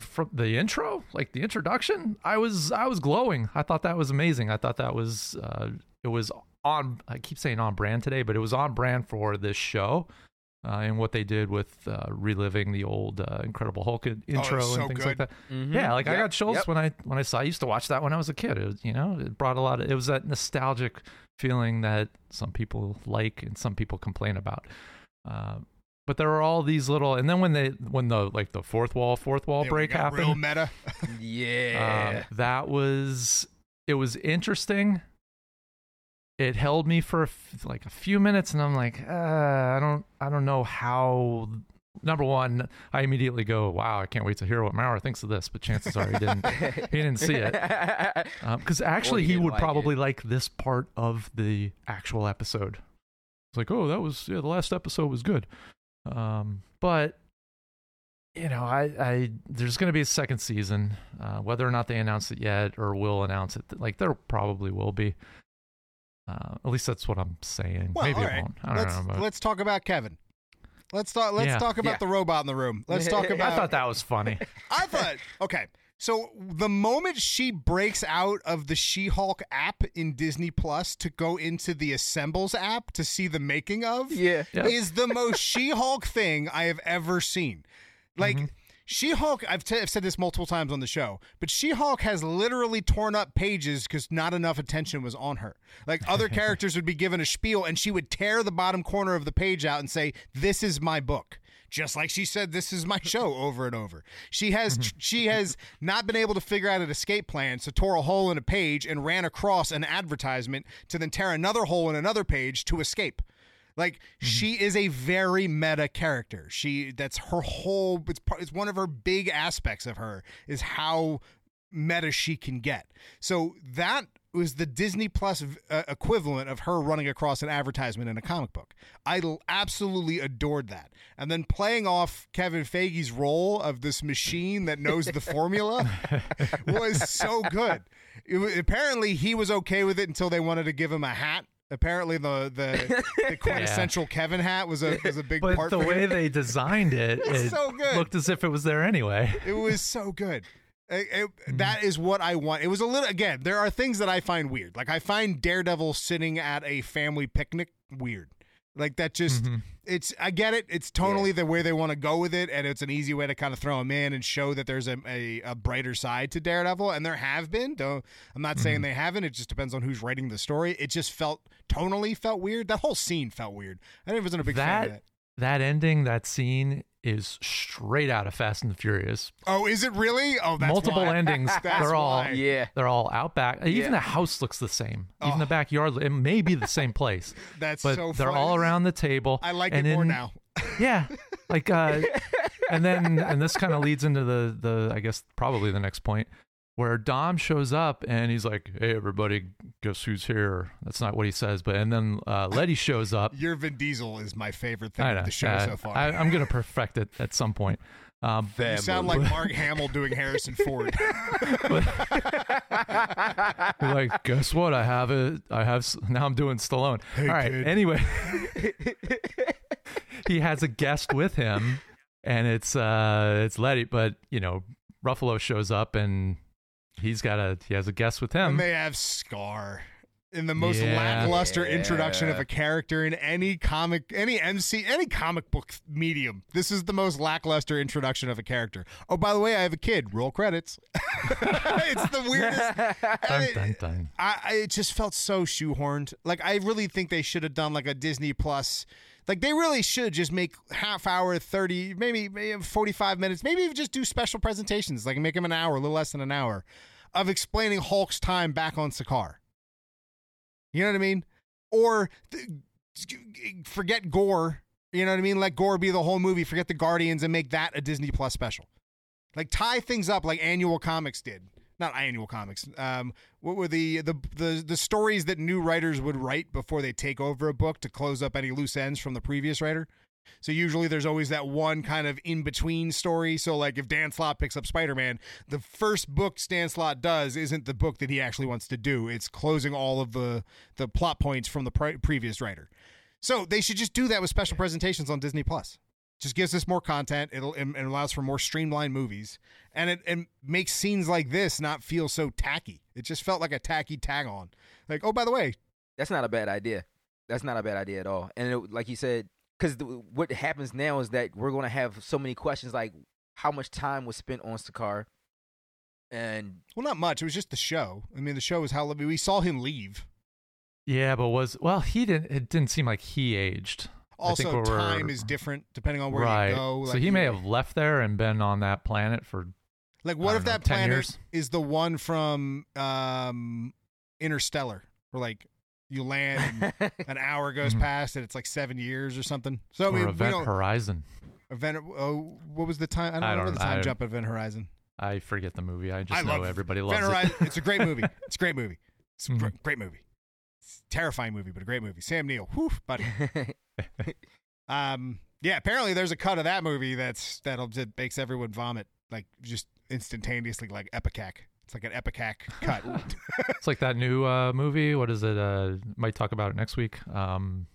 from the intro, like the introduction, I was I was glowing. I thought that was amazing. I thought that was uh it was on I keep saying on brand today, but it was on brand for this show. Uh, and what they did with uh, reliving the old uh, Incredible Hulk intro it's so and things good. like that. Mhm. Yeah, like I got chills yep. when I when I saw. I used to watch that when I was a kid. It was, you know, it brought a lot of. It was that nostalgic feeling that some people like and some people complain about. But there were all these little, and then when they when the like the fourth wall fourth wall Yeah, break got happened, Real meta. *laughs* Yeah. um, that was it was interesting. It held me for a f- like a few minutes, and I'm like, uh, I don't, I don't know how. Number one, I immediately go, "Wow, I can't wait to hear what Maurer thinks of this." But chances are he didn't. he didn't see it *laughs* because actually he he would like probably like this part of the actual episode. It's like, oh, that was yeah, the last episode was good, um, but you know, I, I there's going to be a second season, uh, whether or not they announce it yet or will announce it. Like there probably will be. Uh, at least that's what I'm saying. Well, Maybe all it won't. I don't let's know. But let's talk about Kevin. Let's talk. Let's Yeah. talk about Yeah. the robot in the room. Let's talk *laughs* about. I thought that was funny. *laughs* I thought. Okay. So the moment she breaks out of the She-Hulk app in Disney Plus to go into the Assembled app to see the making of, Yeah. Yeah. is the most She-Hulk thing I have ever seen. Like Mm-hmm. She-Hulk, I've, t- I've said this multiple times on the show, but She-Hulk has literally torn up pages because not enough attention was on her. Like other *laughs* characters would be given a spiel, and she would tear the bottom corner of the page out and say, "This is my book." Just like she said, "This is my show" over and over. She has mm-hmm. she has not been able to figure out an escape plan, so tore a hole in a page and ran across an advertisement to then tear another hole in another page to escape. Like mm-hmm. she is a very meta character. She that's her whole. It's part. It's one of her big aspects of her is how meta she can get. So that was the Disney Plus uh, equivalent of her running across an advertisement in a comic book. I absolutely adored that. And then playing off Kevin Feige's role of this machine that knows the formula *laughs* was so good. It apparently, he was okay with it until they wanted to give him a hat. Apparently, the the, the *laughs* quintessential Kevin hat was a was a big But part. the for way they designed it, *laughs* it so good. looked as if it was there anyway. It was so good. It- it- Mm-hmm. that is what I want. It was a little again. There are things that I find weird. Like I find Daredevil sitting at a family picnic weird. Like that just Mm-hmm. it's I get it. It's totally the way they want to go with it, and it's an easy way to kind of throw him in and show that there's a, a, a brighter side to Daredevil, and there have been. Don't I'm not Mm-hmm. saying they haven't. It just depends on who's writing the story. It just felt tonally felt weird. That whole scene felt weird. I think it wasn't a big fan of That that. that ending, that scene is straight out of Fast and the Furious. Oh, is it really? Oh, that's Multiple why. endings. *laughs* That's they're all why. Yeah. they're all out back. Even Yeah. the house looks the same. Even Oh. the backyard, it may be the same place. *laughs* That's but so they're funny. all around the table. I like and it more in- now. *laughs* Yeah, like uh, and then and this kind of leads into the the I guess probably the next point where Dom shows up and he's like, "Hey, everybody, guess who's here?" That's not what he says, but and then uh, Letty shows up. *laughs* Your Vin Diesel is my favorite thing I of know. the show uh, so far. I, I'm gonna perfect it at some point. Um, You sound like *laughs* Mark Hamill doing Harrison Ford. You're *laughs* like, guess what? I have it. I have s- now. I'm doing Stallone. All right. kid. Anyway, he has a guest with him, and it's uh it's Letty. But you know, Ruffalo shows up, and he's got a he has a guest with him. and they have Skaar in the most Yeah. lackluster introduction of a character in any comic, any MC, any comic book medium. This is the most lackluster introduction of a character. Oh, by the way, I have a kid. Roll credits. *laughs* it's the weirdest. *laughs* Dun, and it- dun, dun. I, I it just felt so shoehorned. Like I really think they should have done like a Disney Plus. Like they really should just make half hour, thirty, maybe, maybe forty five minutes, maybe even just do special presentations. Like make them an hour, a little less than an hour, of explaining Hulk's time back on Sakaar. You know what I mean? Or th- forget Gorr. You know what I mean? Let Gorr be the whole movie. Forget the Guardians and make that a Disney Plus special. Like tie things up like Annual Comics did. Not Annual Comics. Um, what were the, the the the stories that new writers would write before they take over a book to close up any loose ends from the previous writer? So usually there's always that one kind of in between story. So like if Dan Slott picks up Spider Man, the first book Dan Slott does isn't the book that he actually wants to do. It's closing all of the the plot points from the pre- previous writer. So they should just do that with special presentations on Disney Plus. Just gives us more content. It'll and it allows for more streamlined movies, and it and makes scenes like this not feel so tacky. It just felt like a tacky tag on. Like, oh, by the way, That's not a bad idea. That's not a bad idea at all. And it, like you said, because what happens now is that we're going to have so many questions like how much time was spent on Sakaar, and well, not much. It was just the show. I mean, the show was how we saw him leave. Yeah, but was well, he didn't. It didn't seem like he aged. Also, time is different depending on where right. you go. so he may have left there and been on that planet for Like, what if know, that planet years? is the one from um, Interstellar, where like you land and *laughs* an hour goes Mhm. past and it's like seven years or something? So or we Event don't, Horizon. Event. Oh, what was the time? I don't I remember don't- the time I- jump Event Horizon. I forget the movie. I just I know everybody Event loves it. Horizon. It's a great movie. It's a great movie. It's a Mhm. great, great movie. It's a terrifying movie, but a great movie. Sam Neill, whew, buddy. *laughs* *laughs* Um, yeah, apparently there's a cut of that movie that's that'll that makes everyone vomit like just instantaneously, like ipecac. It's like an ipecac cut. *laughs* It's like that new uh, movie. What is it? Uh, might talk about it next week. Um,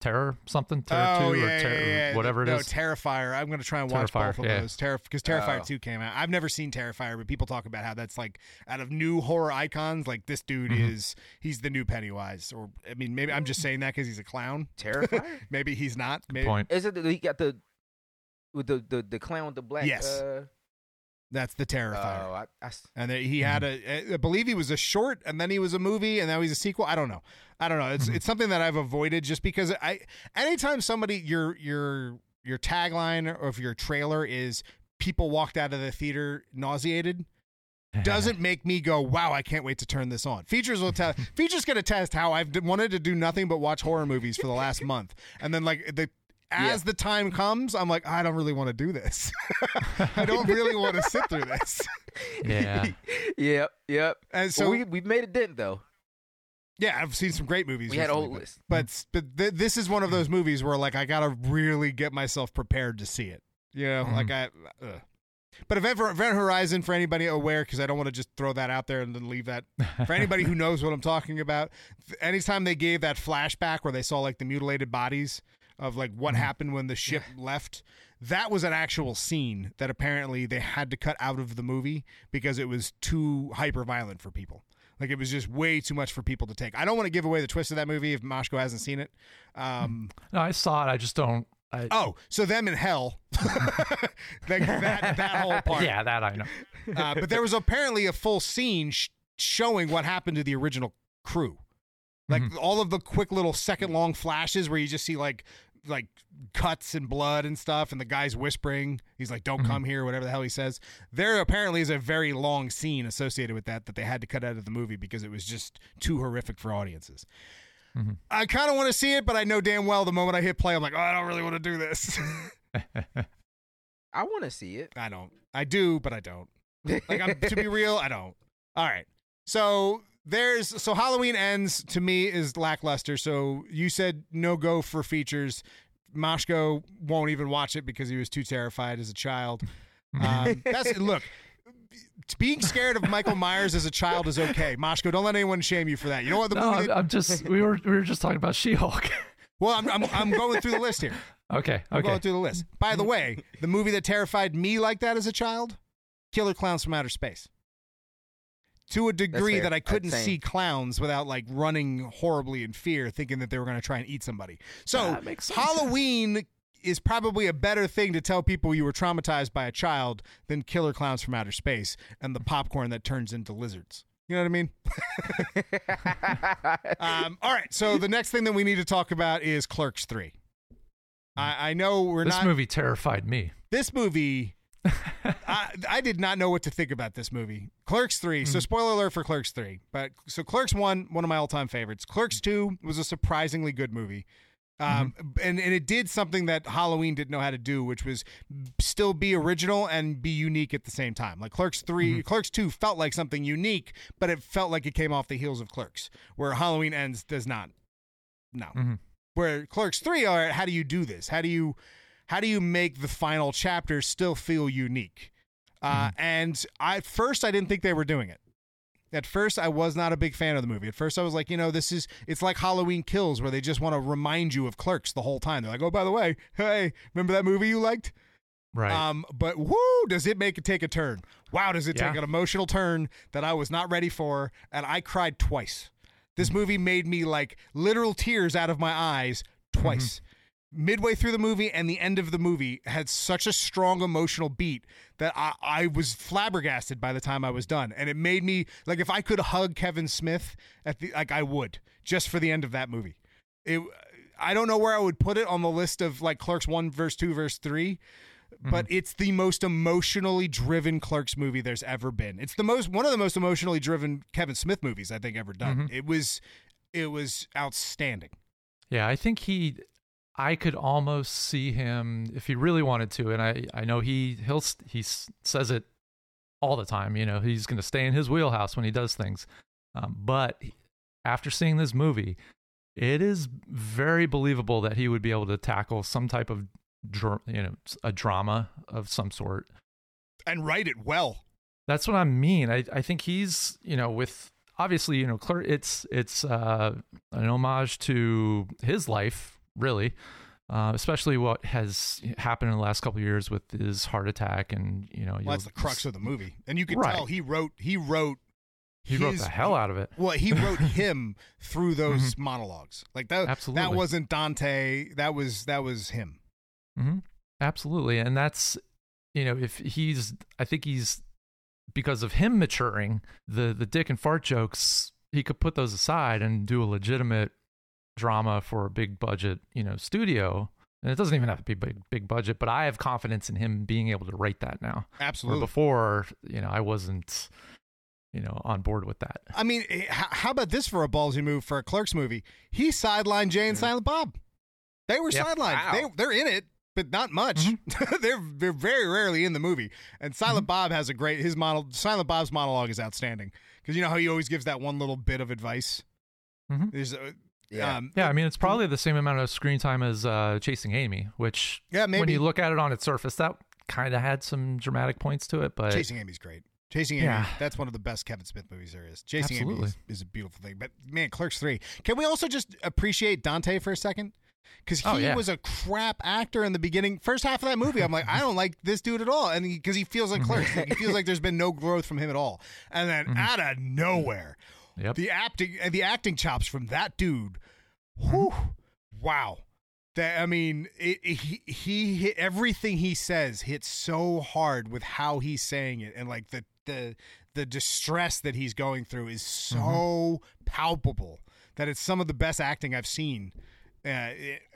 Terror something. Terror oh two yeah, or ter- yeah, yeah. whatever no, it is. Terrifier. I'm gonna try and watch Terrifier, both of yeah. those. Terror because Terrifier Oh. two came out. I've never seen Terrifier, but people talk about how that's like out of new horror icons. Like this dude Mhm. is he's the new Pennywise. Or I mean, maybe I'm just saying that because he's a clown. Terrifier. *laughs* Maybe he's not. Maybe, Point. Is it that he got the with the the, the clown with the black? Yes. Uh, That's the Terrifier. oh, I, I and he had mm-hmm. a, I believe he was a short, and then he was a movie, and now he's a sequel. I don't know. I don't know. It's mm-hmm. it's something that I've avoided just because I, anytime somebody your your your tagline or if your trailer is people walked out of the theater nauseated doesn't *laughs* make me go wow I can't wait to turn this on. Features will tell. *laughs* features gonna test how I've wanted to do nothing but watch horror movies for the last month, and then like the. As the time comes, I'm like, I don't really want to do this. *laughs* I don't *laughs* really want to sit through this. yeah. *laughs* yep, yep. And so So we we made a dent though. Yeah, I've seen some great movies. We had a recently, whole but- list. but but th- this is one of those movies where like I gotta really get myself prepared to see it. You know, Mhm. like I. Ugh. But Event, Event Horizon, for anybody aware, because I don't want to just throw that out there and then leave that. For anybody who knows what I'm talking about, anytime they gave that flashback where they saw like the mutilated bodies of like what happened when the ship left, that was an actual scene that apparently they had to cut out of the movie because it was too hyper violent for people. Like it was just way too much for people to take. I don't want to give away the twist of that movie if Moshko hasn't seen it. Um, *laughs* No, I saw it. I just don't. I, oh, so them in hell, *laughs* like that that whole part. yeah, that I know. Uh, but there was apparently a full scene sh- showing what happened to the original crew. Like all of the quick little second long flashes where you just see like like cuts and blood and stuff and the guy's whispering he's like don't mm-hmm. come here whatever the hell he says there apparently is a very long scene associated with that that they had to cut out of the movie because it was just too horrific for audiences mm-hmm. i kind of want to see it but i know damn well the moment i hit play i'm like oh i don't really want to do this *laughs* I want to see it. I don't. I do, but I don't. Like I'm, to be *laughs* real, I don't. All right. So there's so Halloween ends to me is lackluster. So you said no go for features. Moshko won't even watch it because he was too terrified as a child. *laughs* Um, that's look. Being scared of Michael Myers as a child is okay. Moshko, don't let anyone shame you for that. You know what the No, movie? I'm, I'm just we were we were just talking about She-Hulk. *laughs* well, I'm, I'm I'm going through the list here. okay, I'm going through the list. By the way, the movie that terrified me like that as a child, Killer Clowns from Outer Space. To a degree that I couldn't see clowns without like running horribly in fear, thinking that they were going to try and eat somebody. So sense. Halloween is probably a better thing to tell people you were traumatized by a child than Killer Clowns from Outer Space and the popcorn that turns into lizards. You know what I mean? *laughs* *laughs* um, all right. So the next thing that we need to talk about is Clerks Three. I, I know we're This not movie terrified me. this movie *laughs* I, I did not know what to think about this movie. Clerks 3 so spoiler alert for clerks 3 but so clerks 1 one of my all-time favorites. Clerks 2 was a surprisingly good movie. Um, and, and it did something that halloween didn't know how to do which was still be original and be unique at the same time. Like clerks 3 clerks 2 felt like something unique but it felt like it came off the heels of clerks where halloween ends does not. No. Mhm. where clerks 3 are how do you do this? How do you how do you make the final chapter still feel unique? Uh, and I, at first i didn't think they were doing it. At first i was not a big fan of the movie. At first i was like you know this is it's like halloween kills where they just want to remind you of clerks the whole time. They're like oh by the way hey remember that movie you liked? Right. um, but whoo, does it make it take a turn? Wow, does it take an emotional turn that I was not ready for, and I cried twice. This movie made me like literal tears out of my eyes twice. Midway through the movie and the end of the movie had such a strong emotional beat that I, I was flabbergasted by the time I was done, and it made me like if I could hug Kevin Smith at the like I would just for the end of that movie. It, I don't know where I would put it on the list of like Clerks one, verse two, verse three, but mm-hmm. it's the most emotionally driven Clerks movie there's ever been. It's the most one of the most emotionally driven Kevin Smith movies I think ever done. Mm-hmm. It was it was outstanding. Yeah, I think he I could almost see him if he really wanted to and I I know he he'll he says it all the time, you know, he's going to stay in his wheelhouse when he does things. Um, but after seeing this movie, it is very believable that he would be able to tackle some type of dr- you know, a drama of some sort. And write it well. That's what I mean. I, I think he's, you know, with obviously, you know, it's it's uh, an homage to his life, really, uh, especially what has happened in the last couple of years with his heart attack, and you know, Well, that's the crux of the movie. And you can Right. tell he wrote he wrote He wrote the hell out of it. Well, he wrote *laughs* him through those monologues. Like that Absolutely, that wasn't Dante, that was that was him. hmm Absolutely, and that's you know, if he's, I think he's because of him maturing, the the dick and fart jokes, he could put those aside and do a legitimate drama for a big budget, you know, studio. And it doesn't even have to be big big budget, but I have confidence in him being able to write that now. Where Absolutely. before, you know, I wasn't, you know, on board with that. I mean, eh, how, about this for a ballsy move for a Clerks movie? He sidelined Jay and Silent Bob. They were Yeah. sidelined. Wow. They they're in it, but not much. *laughs* they're they're very rarely in the movie. And Silent Bob has a great his model. Silent Bob's monologue is outstanding because you know how he always gives that one little bit of advice. Mhm. There's uh, Yeah. um, Yeah, I mean, it's probably the same amount of screen time as uh, Chasing Amy, which Yeah, when you look at it on its surface, that kind of had some dramatic points to it. But Chasing Amy's great. Chasing Amy, Yeah. that's one of the best Kevin Smith movies there is. Chasing Amy Absolutely. is, is a beautiful thing. But man, Clerks 3. Can we also just appreciate Dante for a second? Because he Oh, yeah. was a crap actor in the beginning. First half of that movie, I'm like, I don't like this dude at all. And because he, feels like Clerks. Like, he feels like there's been no growth from him at all. And then Mm-hmm. out of nowhere, Yep. the acting and the acting chops from that dude. Whew, wow. That I mean, it, it- he he hit everything he says hits so hard with how he's saying it, and like the the the distress that he's going through is so Mm-hmm. palpable that it's some of the best acting I've seen. Uh,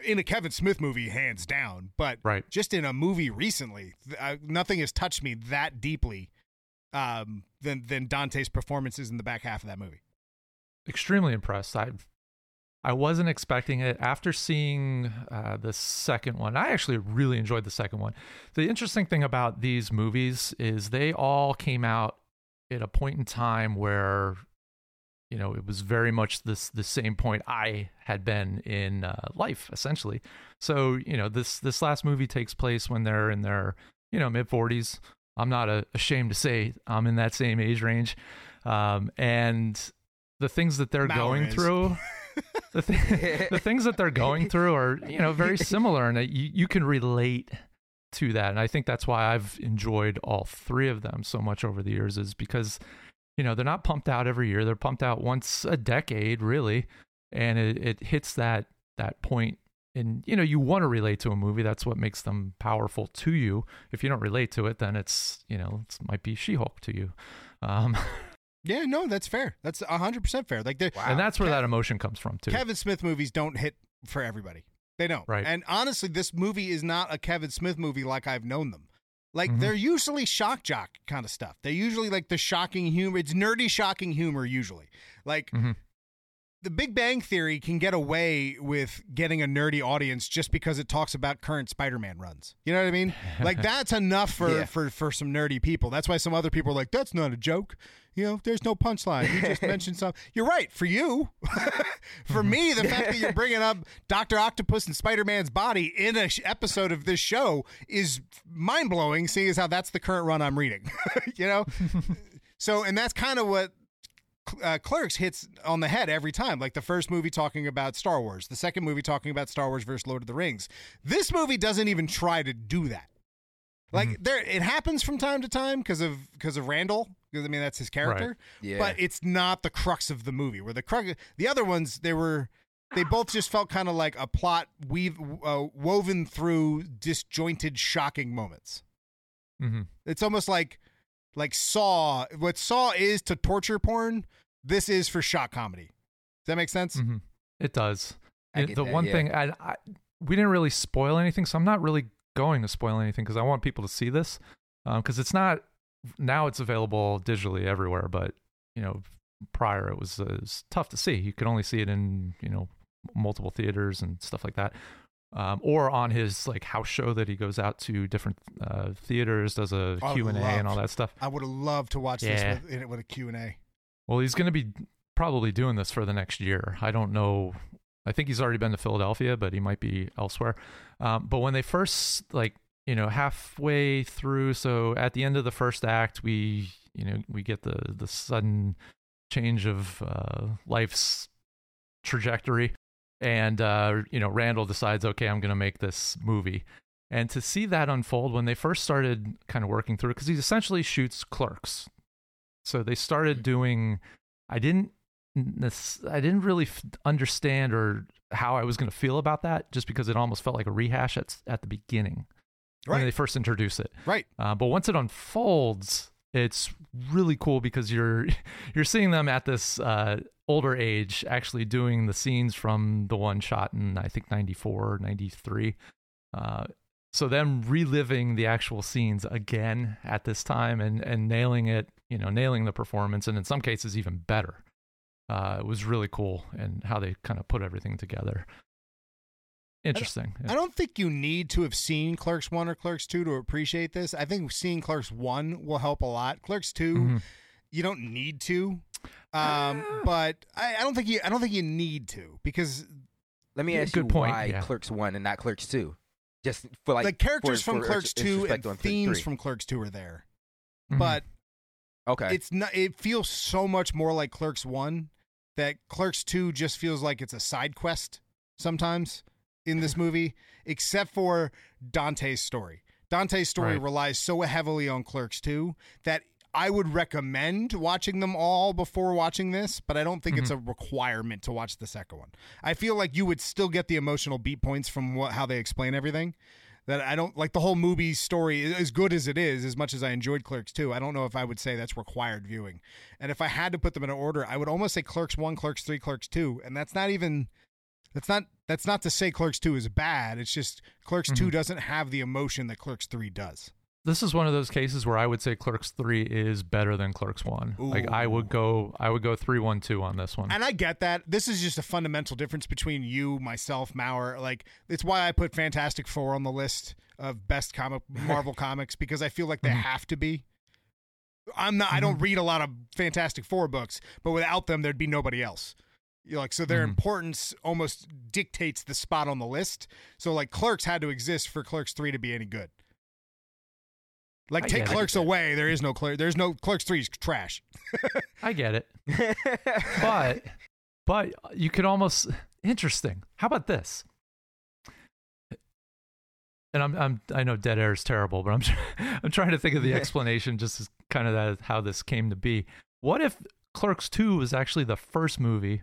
in a Kevin Smith movie, hands down, but Right. just in a movie recently, I, nothing has touched me that deeply um, than than Dante's performances in the back half of that movie. Extremely impressed. I I wasn't expecting it after seeing uh, the second one. I actually really enjoyed the second one. The interesting thing about these movies is they all came out at a point in time where you know, it was very much this the same point I had been in uh, life, essentially. So, you know, this this last movie takes place when they're in their, you know, mid forties. I'm not uh, ashamed to say I'm in that same age range, um, and the things that they're going through. *laughs* the, th- the things that they're going through are you know very similar and you, you can relate to that. And i think that's why i've enjoyed all three of them so much over the years is because you know they're not pumped out every year. They're pumped out once a decade really. And it, it hits that that point. And you know you want to relate to a movie. That's what makes them powerful to you. If you don't relate to it then it's you know it might be she-hulk to you. Um, *laughs* Yeah, no, that's fair. That's hundred percent fair. Like the and that's where that emotion comes from too Kevin Smith movies don't hit for everybody. They don't. Right. And honestly, this movie is not a Kevin Smith movie like I've known them. Like Mhm. they're usually shock jock kind of stuff. They're usually like the shocking humor. It's nerdy shocking humor usually. Like Mhm. The Big Bang Theory can get away with getting a nerdy audience just because it talks about current Spider-Man runs. You know what I mean? *laughs* Like that's enough for Yeah. for for some nerdy people. That's why some other people are like, "That's not a joke." You know, there's no punchline. You just *laughs* mentioned something. You're right. For you, *laughs* for me, the fact that you're bringing up Doctor Octopus and Spider-Man's body in a sh- episode of this show is mind blowing. Seeing as how that's the current run I'm reading. you know, so and that's kind of what uh, Clerks hits on the head every time. Like the first movie talking about Star Wars, the second movie talking about Star Wars versus Lord of the Rings. This movie doesn't even try to do that. Like there, it happens from time to time because of because of Randall. Because I mean that's his character. Yeah. But it's not the crux of the movie. Where the crux, the other ones, they were. They both just felt kind of like a plot weave uh, woven through disjointed, shocking moments. hmm It's almost like like Saw. What Saw is to torture porn, this is for shock comedy. Does that make sense? hmm It does. I It- get the that, one yeah. thing I, I we didn't really spoil anything, so I'm not really going to spoil anything because I want people to see this because it's not now it's available digitally everywhere, but you know prior it was, uh, it was tough to see. You could only see it in you know multiple theaters and stuff like that. Um, or on his like house show that he goes out to different uh, theaters, does a Q and A and all that stuff. I would have loved to watch Yeah. this with, in it with a Q and A. Well, he's going to be probably doing this for the next year. I don't know. I think he's already been to Philadelphia, but he might be elsewhere. Um, but when they first, like, you know, halfway through, so at the end of the first act, we, you know, we get the the sudden change of uh, life's trajectory, and uh, you know, Randall decides, okay, I'm going to make this movie. And to see that unfold when they first started kind of working through it, because he essentially shoots clerks. So they started doing. I didn't. I didn't really f- understand or how I was going to feel about that, just because it almost felt like a rehash at at the beginning when Right. they first introduce it. Right. Uh, but once it unfolds, it's really cool because you're *laughs* you're seeing them at this uh, older age actually doing the scenes from the one shot in I think 94 93. Uh, so them reliving the actual scenes again at this time and and nailing it, you know, nailing the performance and in some cases even better. Uh, it was really cool and how they kind of put everything together. Interesting. I don't think you need to have seen Clerks one or Clerks two to appreciate this. I think seeing Clerks one will help a lot. Clerks 2 Mhm. you don't need to, um, but I, I don't think you. I don't think you need to because Let me ask good you point, why yeah. Clerks one and not Clerks two? Just for like the characters for- from for Clerks two respect and themes three. from Clerks two are there, Mhm. but okay. it's not. It feels so much more like Clerks one that Clerks two just feels like it's a side quest sometimes in this movie, except for Dante's story. Dante's story Right. relies so heavily on Clerks two that I would recommend watching them all before watching this, but I don't think it's mm-hmm. a requirement to watch the second one. I feel like you would still get the emotional beat points from what, how they explain everything. That I don't like the whole movie story, as good as it is, as much as I enjoyed Clerks 2. I don't know if I would say that's required viewing. And if I had to put them in order, I would almost say Clerks 1, Clerks 3, Clerks 2. And that's not even that's not that's not to say Clerks 2 is bad. It's just Clerks 2 doesn't have the emotion that Clerks 3 does. this is one of those cases where I would say Clerks three is better than Clerks one. Like I would go, I would go three one two on this one. And I get that. This is just a fundamental difference between you, myself, Maurer. Like it's why I put Fantastic Four on the list of best comic *laughs* Marvel comics because I feel like they have to be. I'm not. I Mm-hmm. don't read a lot of Fantastic Four books, but without them, there'd be nobody else. You know, like so, their Mhm. importance almost dictates the spot on the list. So, like, Clerks had to exist for Clerks three to be any good. Like, I take it. Clerks away, there is no Clerk. There's no Clerks three is trash. *laughs* I get it. *laughs* but but you could almost interesting. How about this? And I'm I'm I know dead air is terrible, but I'm *laughs* I'm trying to think of the explanation just as kind of that how this came to be. What if Clerks 2 was actually the first movie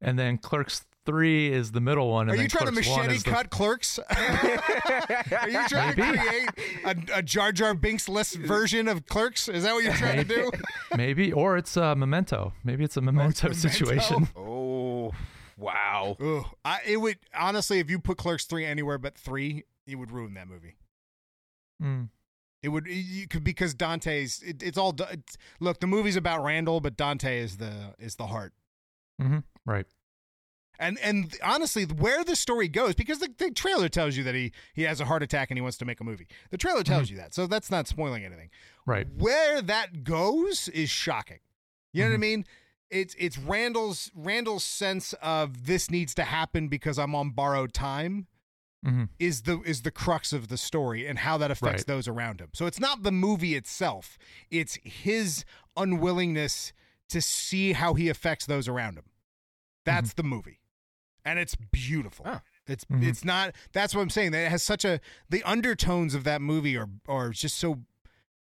and then Clerks 3 is the middle one and Are then you trying Clerks to 1 machete is the- cut Clerks? *laughs* Are you trying to create a, a Jar Jar Binks less version of Clerks? Is that what you're trying to do? *laughs* Maybe or it's a memento. Maybe it's a memento, Memento? situation. *laughs* oh, wow. Ugh. I, it would honestly, if you put Clerks three anywhere but three, it would ruin that movie. Mm. It would you could because Dante's. It, it's all. It's, look, the movie's about Randall, but Dante is the is the heart. hmm Right. And and honestly, where the story goes, because the, the trailer tells you that he he has a heart attack and he wants to make a movie. The trailer tells you that, so that's not spoiling anything. Right. Where that goes is shocking. You know what I Mhm. mean? It's it's Randall's Randall's sense of this needs to happen because I'm on borrowed time hmm is the is the crux of the story and how that affects Right. those around him. So it's not the movie itself; it's his unwillingness to see how he affects those around him. That's the movie, and it's beautiful. Oh. It's Mhm. it's not. That's what I'm saying. That it has such a the undertones of that movie are are just so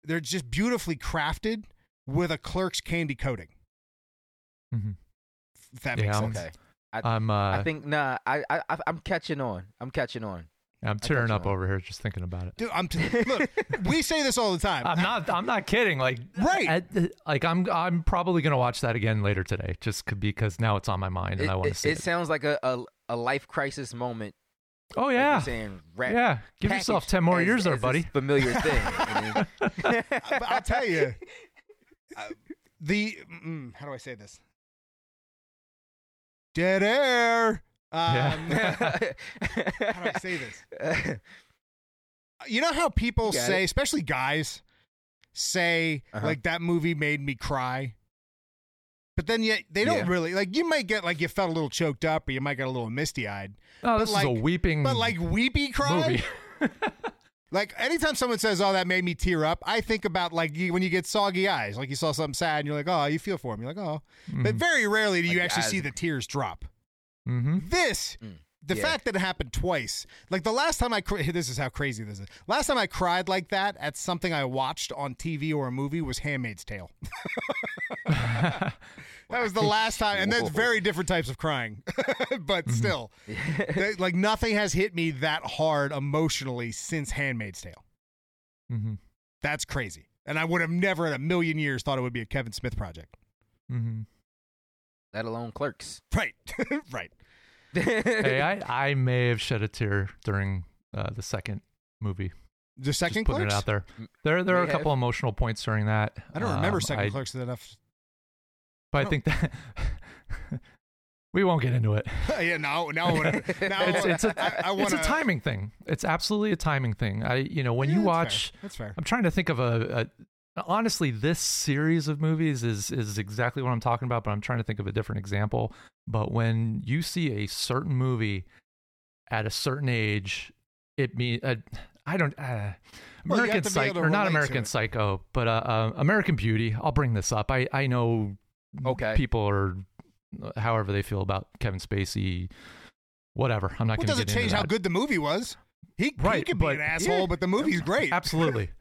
they're just beautifully crafted with a clerk's candy coating. hmm If that makes I'm- sense. Okay. I'm uh I think nah. I I I- I'm catching on. I'm catching on. I'm tearing up over here just thinking about it. Dude, I'm t- look. we *laughs* say this all the time. I'm not. I'm not kidding. Like, Right. at- like I'm. I'm probably gonna watch that again later today, just c- because now it's on my mind and It, I want to it, see it it. sounds like a, a a life crisis moment. oh like you're yeah, saying wrap- yeah. Give yourself packaged ten more as- years there, as this buddy. Familiar *laughs* thing. I mean, *laughs* but I'll tell you, uh, the mm, how do I say this? Dead air. Um, Yeah. *laughs* how do I say this? You know how people say, it. especially guys, say Uh-huh. like that movie made me cry. But then yet they don't Yeah. really like you might get like you felt a little choked up or you might get a little misty eyed. Oh, this is a weeping But like weepy cry. movie. *laughs* *laughs* Like anytime someone says, "Oh, that made me tear up," I think about like you, when you get soggy eyes, like you saw something sad, and you're like, "Oh, you feel for him." You're like, "Oh," but very rarely do you actually eyes- see the tears drop. Mm-hmm. This, Mm, the yeah. fact that it happened twice, like the last time I, cr- *laughs* this is how crazy this is. Last time I cried like that at something I watched on TV or a movie was *Handmaid's Tale*. *laughs* That was the *laughs* last time, and that's very different types of crying, Mm-hmm. but still, they- like nothing has hit me that hard emotionally since *Handmaid's Tale*. Mm-hmm. That's crazy. And I would have never in a million years thought it would be a Kevin Smith project. Mm-hmm. let alone clerks. Right. right. Hey, *laughs* I I may have shed a tear during uh, the second movie. The second just putting Clerks? it out there. There there are a couple emotional points during that. I don't remember Um, second I- Clerks enough. But I don't- think that *laughs* we won't get into it. *laughs* yeah, no, now I wanna, now I It's wanna- it's a I, I it's a wanna- timing thing. It's absolutely a timing thing. I you know when Yeah, you that's watch fair. That's fair. I'm trying to think of a, a honestly this series of movies is is exactly what I'm talking about, but I'm trying to think of a different example. But when you see a certain movie at a certain age, it mean uh, I don't uh, Well, American Psycho or not American. Psycho, but uh, uh, American Beauty. I'll bring this up. I I know Okay. people are however they feel about Kevin Spacey. Whatever. I'm not Well, going to doesn't get into change how good the movie was. He, he Right, could be but- an asshole, yeah. but the movie's great. Absolutely. *laughs*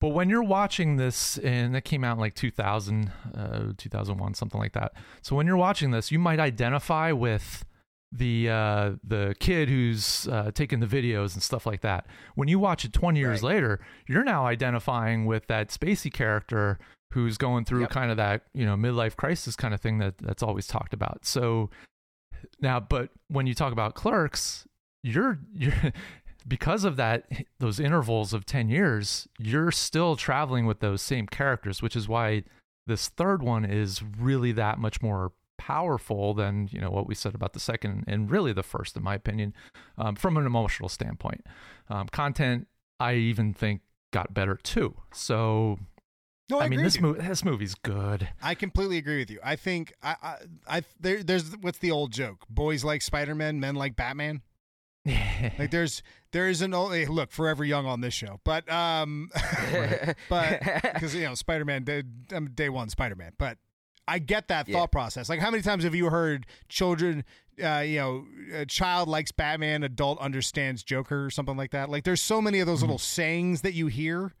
But when you're watching this, and it came out in like 2000, uh, 2001, something like that. So when you're watching this, you might identify with the uh, the kid who's uh, taking the videos and stuff like that. When you watch it 20 years Right. later, you're now identifying with that Spacey character who's going through Yep. kind of that you know midlife crisis kind of thing that that's always talked about. So now, but when you talk about Clerks, you're *laughs* you're because of that *laughs* those intervals of 10 years, you're still traveling with those same characters, which is why this third one is really that much more powerful than you know what we said about the second and really the first in my opinion um, from an emotional standpoint um, content i even think got better too so No, I, I mean this movie this movie's good. I completely agree with you. I think I, I, I there, there's what's the old joke? Boys like Spider Man, men like Batman. *laughs* Like there's there is an old hey, look forever young on this show, but um, *laughs* *laughs* but because you know Spider Man day, um, day one Spider Man, but I get that Yeah. thought process. Like how many times have you heard children? Uh, you know, a child likes Batman, adult understands Joker, or something like that. Like there's so many of those little sayings that you hear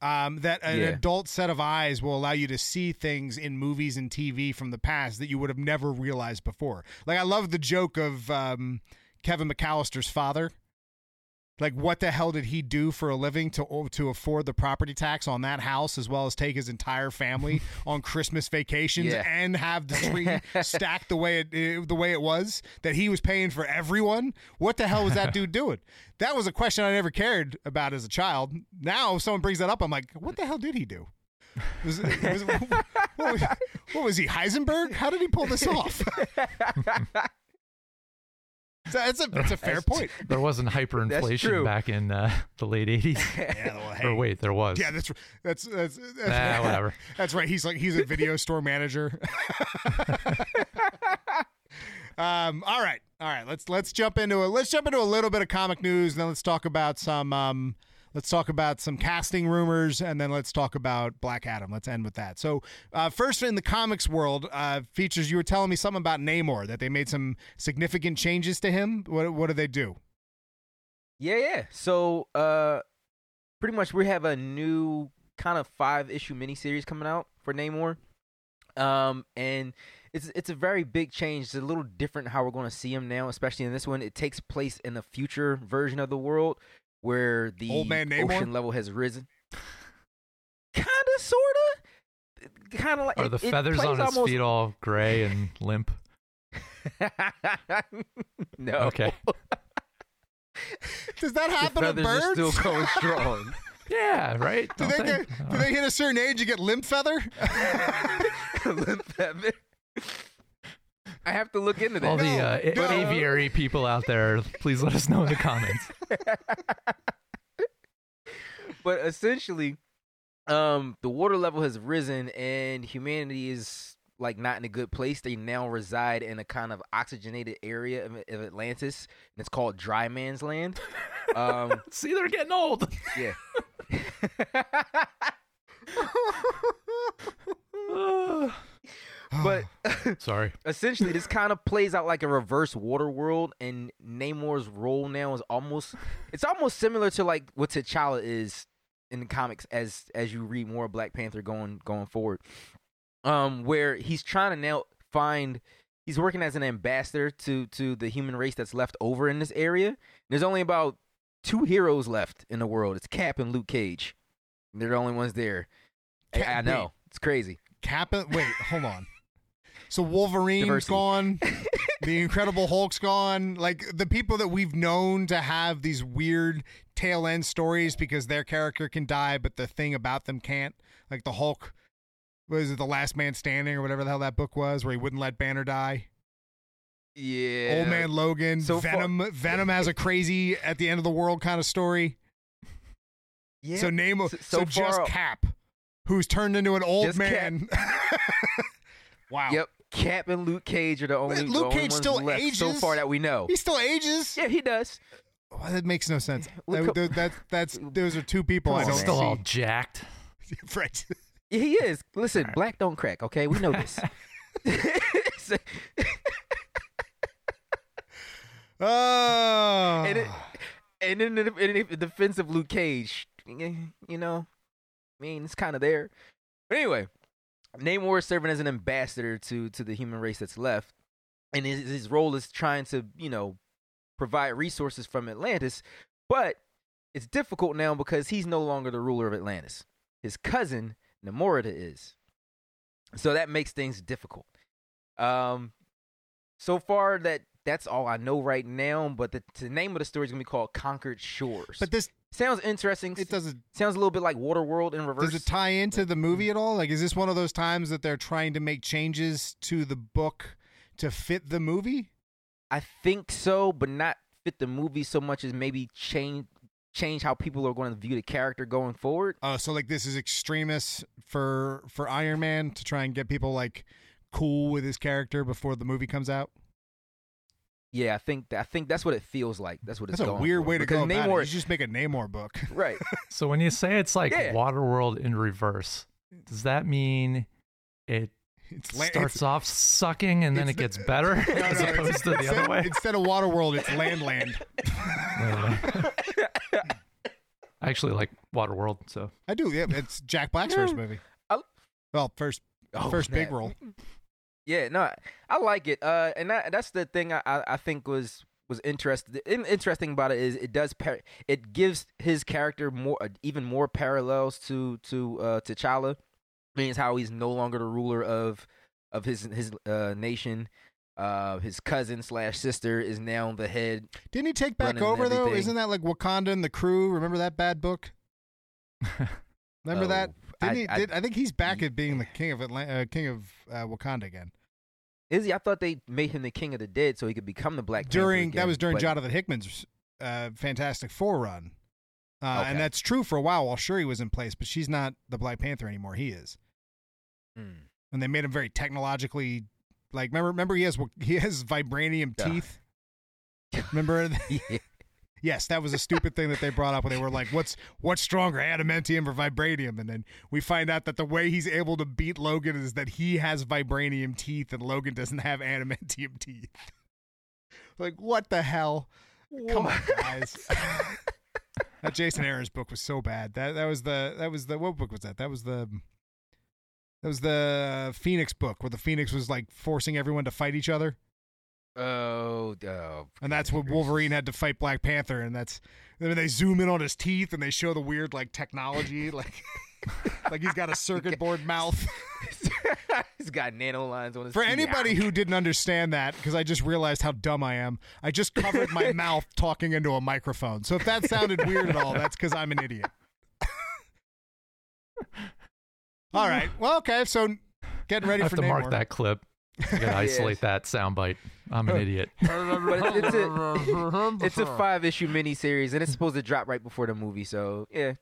um, that an Yeah. adult set of eyes will allow you to see things in movies and TV from the past that you would have never realized before. Like I love the joke of um, Kevin McAllister's father. Like what the hell did he do for a living to to afford the property tax on that house as well as take his entire family *laughs* on Christmas vacations Yeah. and have the tree *laughs* stacked the way it the way it was that he was paying for everyone? What the hell was that *laughs* dude doing? That was a question I never cared about as a child. Now if someone brings that up I'm like, what the hell did he do? Was, was, what, was, what was he Heisenberg? How did he pull this off? So That's a that's a fair point. There wasn't hyperinflation back in uh, the late 80s. *laughs* Yeah, well, hey. or wait, there was. Yeah, that's that's that's, that's Ah, whatever. *laughs* That's right. He's like he's a video store manager. *laughs* um. All right. All right. Let's let's jump into a let's jump into a little bit of comic news. And then let's talk about some um. Let's talk about some casting rumors, and then let's talk about Black Adam. Let's end with that. So, uh, first in the comics world, uh, features. You were telling me something about Namor that they made some significant changes to him. What what did they do? Yeah, yeah. So, uh, pretty much we have a new kind of five issue miniseries coming out for Namor. Um, and it's it's a very big change. It's a little different how we're going to see him now, especially in this one. It takes place in the future version of the world where the Old man Namor? ocean level has risen. *laughs* Kind of, sort of, kind of like Are it- the it feathers plays on his almost- feet all gray and limp? *laughs* no. Okay. *laughs* Does that The happen to feathers are birds? still going strong. Yeah, right? do Don't they they? get do they hit a certain age you get limp feather? Limp feather. I have to look into that. All the uh, a- no. aviary people out there, please let us know in the comments. *laughs* but essentially, um, the water level has risen and humanity is like not in a good place. They now reside in a kind of oxygenated area of, of Atlantis, and it's called Dry Man's Land. Um, *laughs* See, they're getting old. yeah. *laughs* *sighs* but *sighs* Sorry. *laughs* essentially this kind of plays out like a reverse water world and namor's role now is almost it's almost similar to like what t'challa is in the comics as as you read more of black panther going going forward. Um where he's trying to now find he's working as an ambassador to to the human race that's left over in this area. There's only about two heroes left in the world. It's cap and luke cage. They're the only ones there. I- Cap- i know. wait. it's crazy. Cap wait, hold on. So Wolverine's Diversity. gone. *laughs* the Incredible Hulk's gone. Like the people that we've known to have these weird tail end stories because their character can die, but the thing about them can't. Like the Hulk was it the last man standing or whatever the hell that book was, where he wouldn't let Banner die. yeah Old Man Logan, So far- Venom. Venom has a crazy at the end of the world kind of story. yeah So name So- so, so just Cap, who's turned into an old man. *laughs* wow. Yep, Cap and Luke Cage are the only, Luke the only Cage ones still left so far that we know. He still ages. Yeah, he does. Well, that makes no sense. *laughs* Look That, up- that, that's those are two people I don't on, Still all jacked. *laughs* right. Yeah, he is. Listen, black don't crack. Okay, we know this. So- *laughs* Oh. Ah. and, it, and in the, in the defense of Luke Cage, you know, I mean, it's kind of there. But anyway, Namor is serving as an ambassador to to the human race that's left, and his, his role is trying to, you know, provide resources from Atlantis. But it's difficult now because he's no longer the ruler of Atlantis. His cousin Namorita is, so that makes things difficult. Um, so far that that's all I know right now. But the, the name of the story is gonna be called Conquered Shores. but this sounds interesting. it doesn't sounds a little bit like Waterworld in reverse. does it tie into the movie at all? Like is this one of those times that they're trying to make changes to the book to fit the movie? I think so, but not fit the movie so much as maybe change change how people are going to view the character going forward. Oh, so like this is Extremis for for Iron Man to try and get people like cool with his character before the movie comes out. Yeah, I think I think that's what it feels like. That's what it's That's a going weird for. way to Because go about Namor, it. You just make a Namor book. *laughs* right? *laughs* So when you say it's like Yeah. Waterworld in reverse, does that mean it It's la- starts it's- off sucking and then it it's- gets *laughs* better No, as no, opposed to the instead, other way? Instead of Waterworld, it's Land Land. I actually like Waterworld, so I do. Yeah, it's Jack Black's first movie. I- Well, first Oh, first big role. Yeah, no, I- like it. Uh, and that, that's the thing I, I think was was interesting. Interesting about it is it does par- it gives his character more uh, even more parallels to to uh, T'Challa. Means how he's no longer the ruler of of his his uh, nation. Uh, his cousin slash sister is now the head. Didn't he take back over though? Isn't that like Wakanda and the Crew? Remember that bad book? *laughs* Remember that? Oh, Didn't I- he, I- did, I think he's back at being the king of Atlanta, uh, king of uh, Wakanda again. Is he? I thought they made him the king of the dead so he could become the Black Panther during that was during but- Jonathan Hickman's uh, Fantastic Four run, uh, Okay. and that's true for a while while Shuri was in place. But she's not the Black Panther anymore. He is, Hmm. and they made him very technologically. Like remember, remember he has he has vibranium teeth. Remember? *laughs* Yeah. Yes, that was a stupid thing that they brought up when they were like, "What's what's stronger, adamantium or vibranium?" And then we find out that the way he's able to beat Logan is that he has vibranium teeth and Logan doesn't have adamantium teeth. *laughs* like, what the hell? Come on, guys. *laughs* that Jason Aaron's book was so bad. That that was the that was the what book was that? That was the that was the Phoenix book where the Phoenix was like forcing everyone to fight each other. Oh, oh, And that's what Wolverine had to fight Black Panther, and that's then they zoom in on his teeth and they show the weird like technology, *laughs* like *laughs* like he's got a circuit board *laughs* mouth. He's got nano lines on his. For teeth. anybody who didn't understand that, because I just realized how dumb I am, I just covered my mouth talking into a microphone. So if that sounded weird at all, that's because I'm an idiot. all right. Well, okay. So getting ready I have for to mark that clip. I gotta *laughs* isolate that soundbite. I'm an idiot. *laughs* but it- it's a *laughs* it's a five issue miniseries and it's supposed to drop right before the movie. So yeah,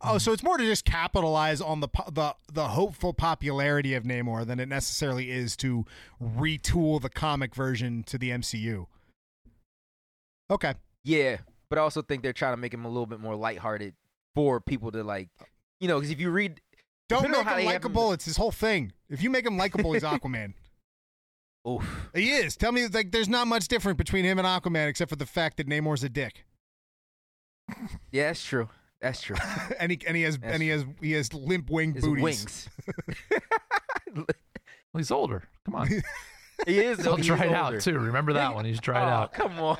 Oh, so it's more to just capitalize on the po- the the hopeful popularity of Namor than it necessarily is to retool the comic version to the MCU. Okay. yeah. But I also think they're trying to make him a little bit more lighthearted for people to like, you know, because if you read, Don't make him they him- likable. It's his whole thing. If you make him likable, he's Aquaman. Oof, He is. Tell me, like, there's not much different between him and Aquaman except for the fact that Namor's a dick, *laughs* yeah, that's true. That's true. *laughs* and he and he has That's and he has he has limp wing His booties. wings. *laughs* Well, he's older. Come on. he is. He'll he is older. out too. Remember that one? He's dried oh, out. Come on.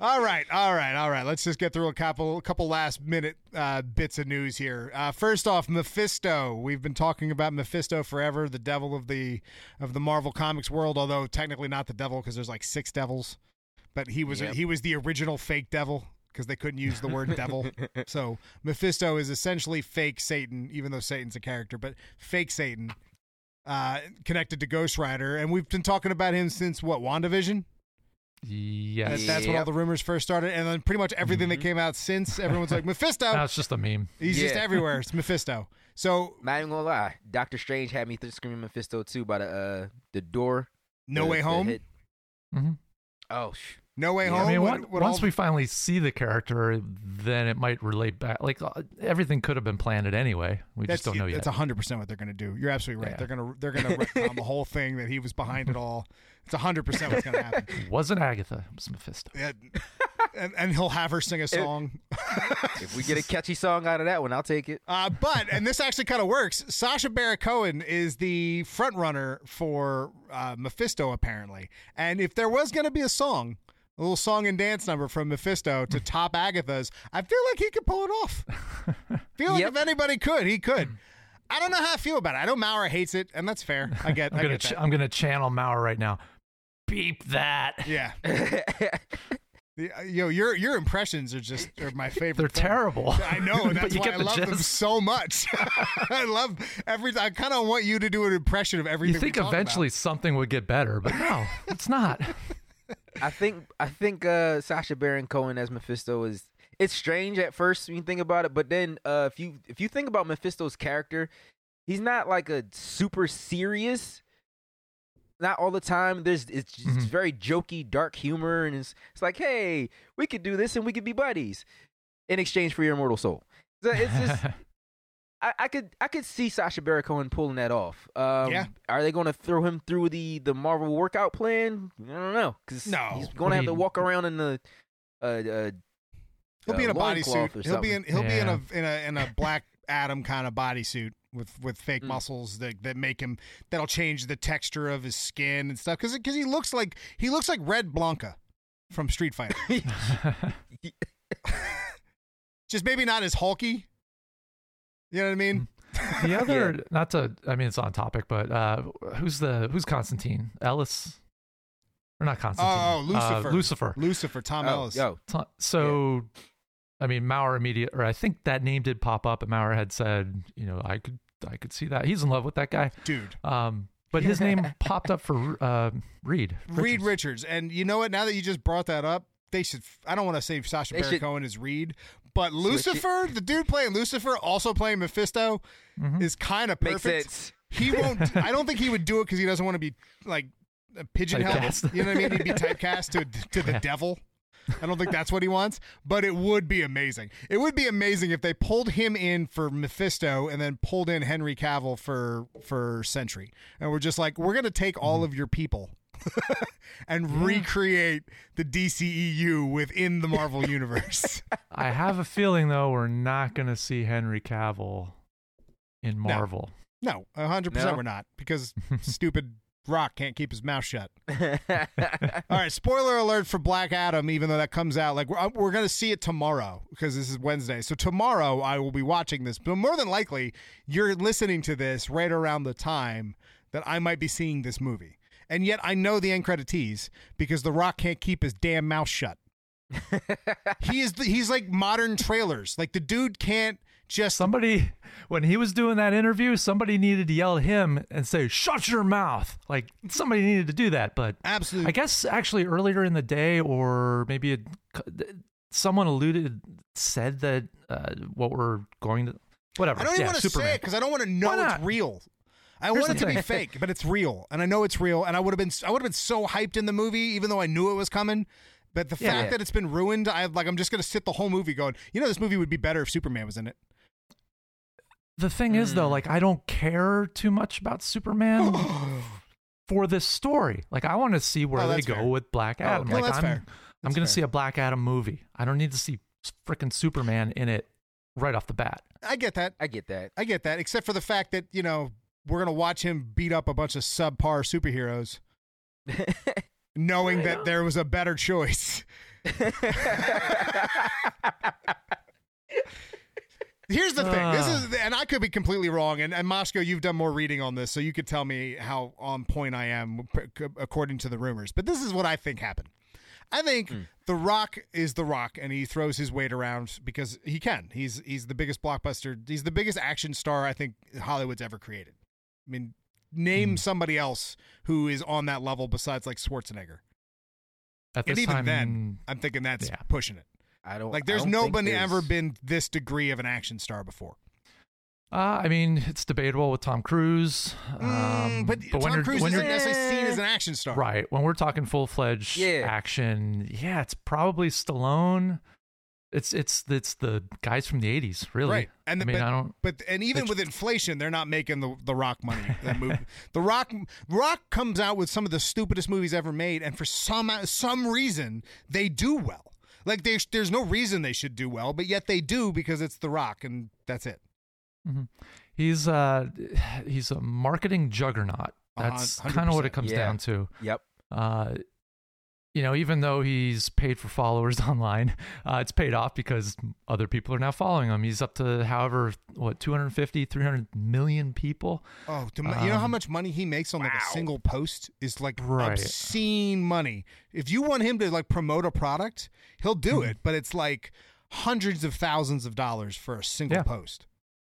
All right, all right, all right. Let's just get through a couple, a couple last minute uh, bits of news here. Uh, first off, Mephisto. We've been talking about Mephisto forever, the devil of the of the Marvel Comics world. Although technically not the devil because there's like six devils, but he was Yep. he was the original fake devil because they couldn't use the word devil. *laughs* So Mephisto is essentially fake Satan, even though Satan's a character, but fake Satan. Uh, connected to Ghost Rider, and we've been talking about him since what WandaVision. Yes. That, that's when all the rumors first started, and then pretty much everything that came out since, everyone's like Mephisto. Now it's just a meme. He's just Yeah. everywhere. It's Mephisto. So Not even gonna lie, Doctor Strange had me th- screaming Mephisto too by the uh the door. No the- Way the Home. hit- hmm Oh, sh- No Way Yeah. Home. I mean, what- on- what once all- we finally see the character, then it might relate back. Like uh, everything could have been planned anyway. We that's just don't know yet. That's hundred percent what they're going to do. You're absolutely right. Yeah. They're gonna they're gonna *laughs* retcon the whole thing that he was behind it all. It's hundred percent what's going to happen. It *laughs* wasn't Agatha. It was Mephisto. Yeah. and, and he'll have her sing a song. *laughs* if we get a catchy song out of that one, I'll take it. Uh, but and this actually kind of works. Sacha Baron Cohen is the front runner for uh, Mephisto apparently, and if there was going to be a song, a little song and dance number from Mephisto to *laughs* top Agatha's, I feel like he could pull it off. feel like Yep. if anybody could, he could. I don't know how I feel about it. I know Maurer hates it, and that's fair. I get. I'm I gonna get ch- that. I'm gonna channel Mauer right now. Beep that. yeah. *laughs* Uh, Yo, your your impressions are just are my favorite. They're thing. terrible. I know, and *laughs* But that's you why get I the love them so much. *laughs* I love every. I kind of want you to do an impression of everything. You think we talk about. eventually something would get better, but no, it's not. I think I think uh, Sacha Baron Cohen as Mephisto is it's strange at first when you think about it, but then uh, if you if you think about Mephisto's character, he's not like a super serious. Not all the time. There's it's, just Mhm. very jokey, dark humor, and it's it's like, hey, we could do this and we could be buddies in exchange for your immortal soul. So it's just *laughs* I, I could I could see Sacha Baron Cohen pulling that off. Um, Yeah. Are they going to throw him through the the Marvel workout plan? I don't know because No. he's going to have you- to walk around in the uh, uh He'll be in a uh, bodysuit. He'll be in he'll be in a in a in a black Adam kind of bodysuit with with fake Mm. muscles that that make him that'll change the texture of his skin and stuff because because he looks like he looks like Red Blanka from Street Fighter. *laughs* *laughs* Just maybe not as hulky. You know what I mean? the *laughs* other, not to, I mean, it's on topic, but uh, who's the who's Constantine Ellis, or not Constantine? Oh, oh, Uh, Lucifer. Lucifer. Lucifer, Tom oh, Ellis. yo, T- So, I mean, Maurer immediate, or I think that name did pop up, and Maurer had said, you know, I could, I could see that he's in love with that guy. Dude. Um, but his name *laughs* popped up for uh, Reed. Reed Richards. Richards. And you know what? Now that you just brought that up, they should. I don't want to say Sacha They Baron should- Cohen is Reed, but it. Lucifer, the dude playing Lucifer, also playing Mephisto, Mhm. is kind of makes perfect. sense. He won't. I don't think he would do it because he doesn't want to be like a pigeonholed. You know what I mean? He'd be *laughs* typecast to to the Yeah. devil. I don't think that's what he wants, but it would be amazing. It would be amazing if they pulled him in for Mephisto and then pulled in Henry Cavill for for Sentry, and we're just like, we're gonna take all of your people *laughs* and recreate the DCEU within the Marvel *laughs* universe. I have a feeling though we're not going to see Henry Cavill in Marvel. no, hundred percent, No? we're not because *laughs* stupid Rock can't keep his mouth shut. *laughs* All right, spoiler alert for Black Adam. Even though that comes out, like we're, uh, we're going to see it tomorrow because this is Wednesday. So tomorrow I will be watching this, but more than likely you're listening to this right around the time that I might be seeing this movie. And yet I know the end credit tease because The Rock can't keep his damn mouth shut. *laughs* he is the, he's like modern trailers. Like the dude can't just Somebody, when he was doing that interview, somebody needed to yell at him and say, "Shut your mouth!" Like somebody needed to do that. But absolutely I guess actually earlier in the day, or maybe it, someone alluded, said that uh, what we're going to, whatever. I don't even yeah, want to say it because I don't want to know it's real. I Here's want it to be fake, *laughs* but it's real, and I know it's real. And I would have been, I would have been so hyped in the movie, even though I knew it was coming. But the Yeah. fact Yeah. that it's been ruined, I like, I'm just gonna sit the whole movie going, you know, this movie would be better if Superman was in it. The thing is, though, Mm. like I don't care too much about Superman *gasps* for this story. Like I want to see where Oh, they go fair. with Black Adam. no, like that's I'm, fair. I'm That's going fair. to see a Black Adam movie. I don't need to see freaking Superman in it right off the bat. I get that. I get that. I get that. Except for the fact that you know we're gonna watch him beat up a bunch of subpar superheroes, *laughs* knowing that there was a better choice. *laughs* *laughs* Here's the thing. This is, ah. and I could be completely wrong. And, and Moshko, you've done more reading on this, so you could tell me how on point I am according to the rumors. But this is what I think happened. I think hmm. The Rock is The Rock, and he throws his weight around because he can. He's he's the biggest blockbuster. He's the biggest action star I think Hollywood's ever created. I mean, name hmm. somebody else who is on that level besides like Schwarzenegger. At And this even time, then, mm, I'm thinking that's yeah. pushing it. I don't Like, there's don't think nobody there's- ever been this degree of an action star before. uh, I mean, it's debatable with Tom Cruise. Um, Mm, but, when Tom you're, Cruise when isn't you're, necessarily seen as an action star. right when we're talking full fledged Yeah. action, yeah, it's probably Stallone. It's it's it's the guys from the '80s, really. Right. And I the, mean, but, I don't. But and even Which- with inflation, they're not making the the Rock money. That *laughs* movie. the Rock Rock comes out with some of the stupidest movies ever made, and for some some reason they do well. Like there's there's no reason they should do well, but yet they do because it's The Rock, and that's it. He's uh *sighs* he's a marketing juggernaut. That's hun- kind of what it comes Yeah. down to. Yep. Uh, you know, even though he's paid for followers *laughs* online, uh, it's paid off because other people are now following him. He's up to however what 250, 300 million people. Oh, to, you know how Um, much money he makes on like a single post is like Right. obscene money. If you want him to like promote a product, he'll do Hmm. it, but it's like hundreds of thousands of dollars for a single Yeah. post.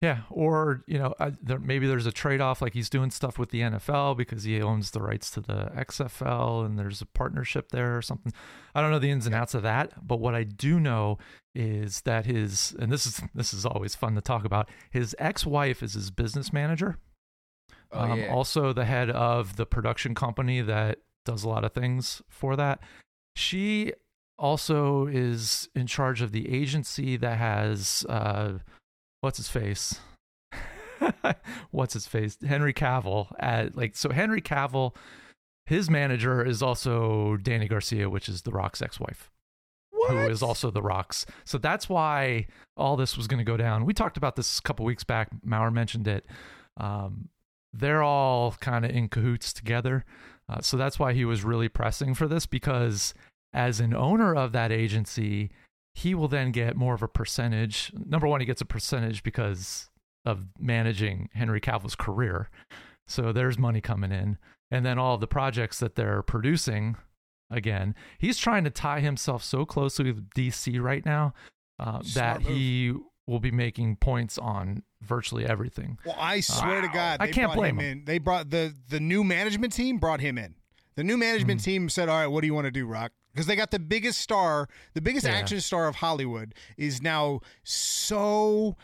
Yeah, or you know, I, there, maybe there's a trade-off, like he's doing stuff with the NFL because he owns the rights to the XFL, and there's a partnership there or something. I don't know the ins and outs of that, but what I do know is that his, and this is this is always fun to talk about. His ex-wife is his business manager, Oh, um, yeah. also the head of the production company that does a lot of things for that. She also is in charge of the agency that has uh, what's his face? *laughs* What's his face? Henry cavill at like so henry cavill his manager is also dany garcia which is the rock's ex-wife who is also the rock's. So that's why all this was going to go down. We talked about this a couple weeks back. Maurer mentioned it. Um, they're all kind of in cahoots together. Uh, so that's why he was really pressing for this because as an owner of that agency he will then get more of a percentage number one he gets a percentage because of managing henry cavill's career so there's money coming in and then all the projects that they're producing again he's trying to tie himself so closely with dc right now uh, that move. he will be making points on virtually everything Well, I swear to God, I they can't brought blame him him. in. They brought the the new management team brought him in. The new management Mm. team said, "All right, what do you want to do, Rock?" Because they got the biggest star, the biggest Yeah. action star of Hollywood, is now so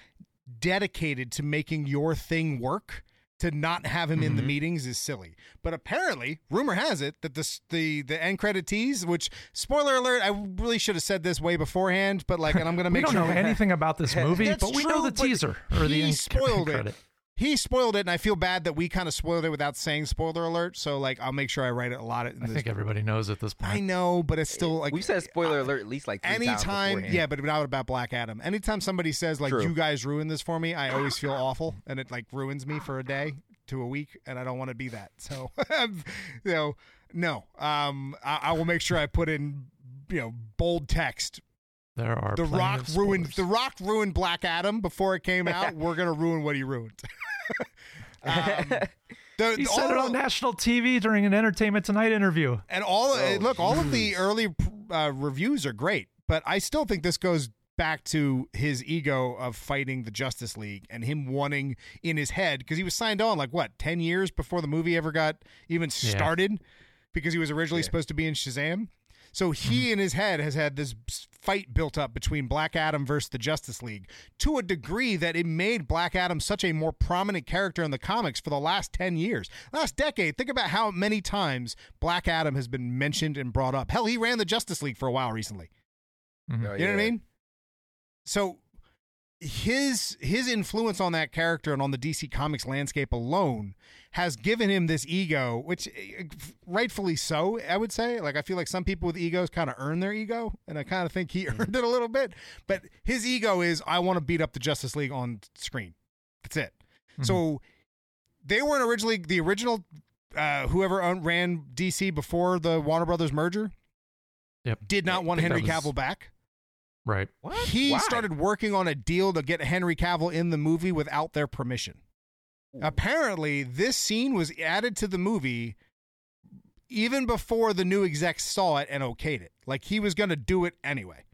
dedicated to making your thing work. To not have him in the Mhm. meetings is silly. But apparently, rumor has it that this the the end credit tease, which spoiler alert, I really should have said this way beforehand, but like, and I'm gonna *laughs* we make don't sure know *laughs* anything about this movie but we know the teaser or the he end spoiled it. Credit he spoiled it, and I feel bad that we kind of spoiled it without saying spoiler alert. So like, I'll make sure I write it a lot. In i this. think everybody knows at this point I know, but it's still like We've said spoiler alert at least like three Anytime, yeah, but not about Black Adam. Anytime somebody says like True. you guys ruined this for me, I always feel awful, and it like ruins me for a day to a week, and I don't want to be that. So, *laughs* you know, no. Um, I, I will make sure I put in you know bold text. There are The Rock of ruined. The Rock ruined Black Adam before it came out. We're gonna ruin what he ruined. *laughs* um, the, He all said it on national TV during an Entertainment Tonight interview. And all Oh, look, all of the early uh, reviews are great, but I still think this goes back to his ego of fighting the Justice League and him wanting in his head because he was signed on like what ten years before the movie ever got even Yeah. started because he was originally Yeah. supposed to be in Shazam. So he in his head has had this s- fight built up between Black Adam versus the Justice League to a degree that it made Black Adam such a more prominent character in the comics for the last 10 years. Last decade, think about how many times Black Adam has been mentioned and brought up. Hell, he ran the Justice League for a while recently. Mm-hmm. Oh, You know what I mean? So his his influence on that character and on the DC Comics landscape alone has given him this ego, which eh, rightfully so, I would say. Like I feel like some people with egos kind of earn their ego, and I kind of think he *laughs* earned it a little bit. But his ego is I want to beat up the Justice League on screen. That's it. So they weren't originally the original uh, whoever owned, ran DC before the Warner Brothers merger Yep. did not I want Henry was- Cavill back. Right. What? He Why? started working on a deal to get Henry Cavill in the movie without their permission. Apparently, this scene was added to the movie even before the new execs saw it and okayed it. Like he was going to do it anyway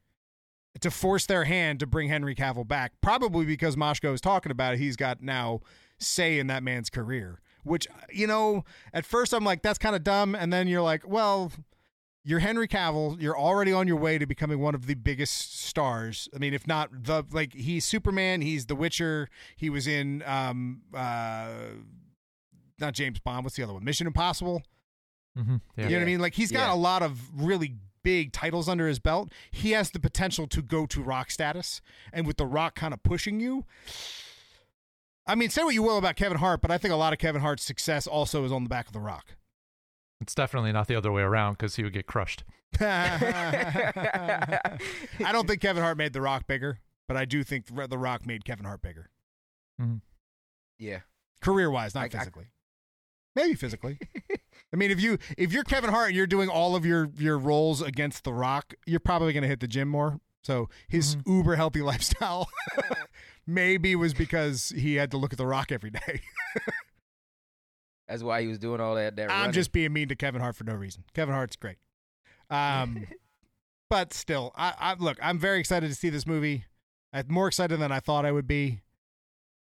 to force their hand to bring Henry Cavill back, probably because Moshko is talking about it. He's got now say in that man's career, which, you know, at first I'm like, that's kind of dumb. And then you're like, well, you're Henry Cavill. You're already on your way to becoming one of the biggest stars. I mean, if not the like, he's Superman. He's The Witcher. He was in um uh not James Bond. What's the other one? Mission Impossible. Mm-hmm. Yeah. You know what I mean? Like he's got Yeah. a lot of really big titles under his belt. He has the potential to go to rock status, and with the rock kind of pushing you. I mean, say what you will about Kevin Hart, but I think a lot of Kevin Hart's success also is on the back of the rock. It's definitely not the other way around because he would get crushed. *laughs* *laughs* I don't think Kevin Hart made The Rock bigger, but I do think The Rock made Kevin Hart bigger. Mm-hmm. Yeah. Career wise, not I- I- physically. Maybe physically. *laughs* I mean, if you if you're Kevin Hart and you're doing all of your your roles against The Rock, you're probably going to hit the gym more. So his mm-hmm. uber healthy lifestyle maybe was because he had to look at The Rock every day. That's why he was doing all that. that I'm running. just being mean to Kevin Hart for no reason. Kevin Hart's great. Um, *laughs* but still, I, I look. I'm very excited to see this movie. I'm more excited than I thought I would be.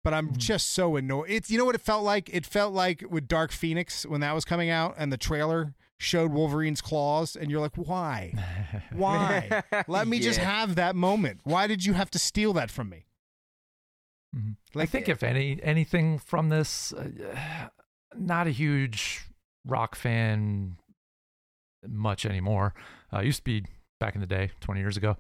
but I'm just so annoyed. It's you know what it felt like? It felt like with Dark Phoenix when that was coming out and the trailer showed Wolverine's claws and you're like, "Why? *laughs* Why? Let me just have that moment. Why did you have to steal that from me?" Mhm. I think if any anything from this, uh, not a huge rock fan much anymore. Uh, used to be back in the day, twenty years ago.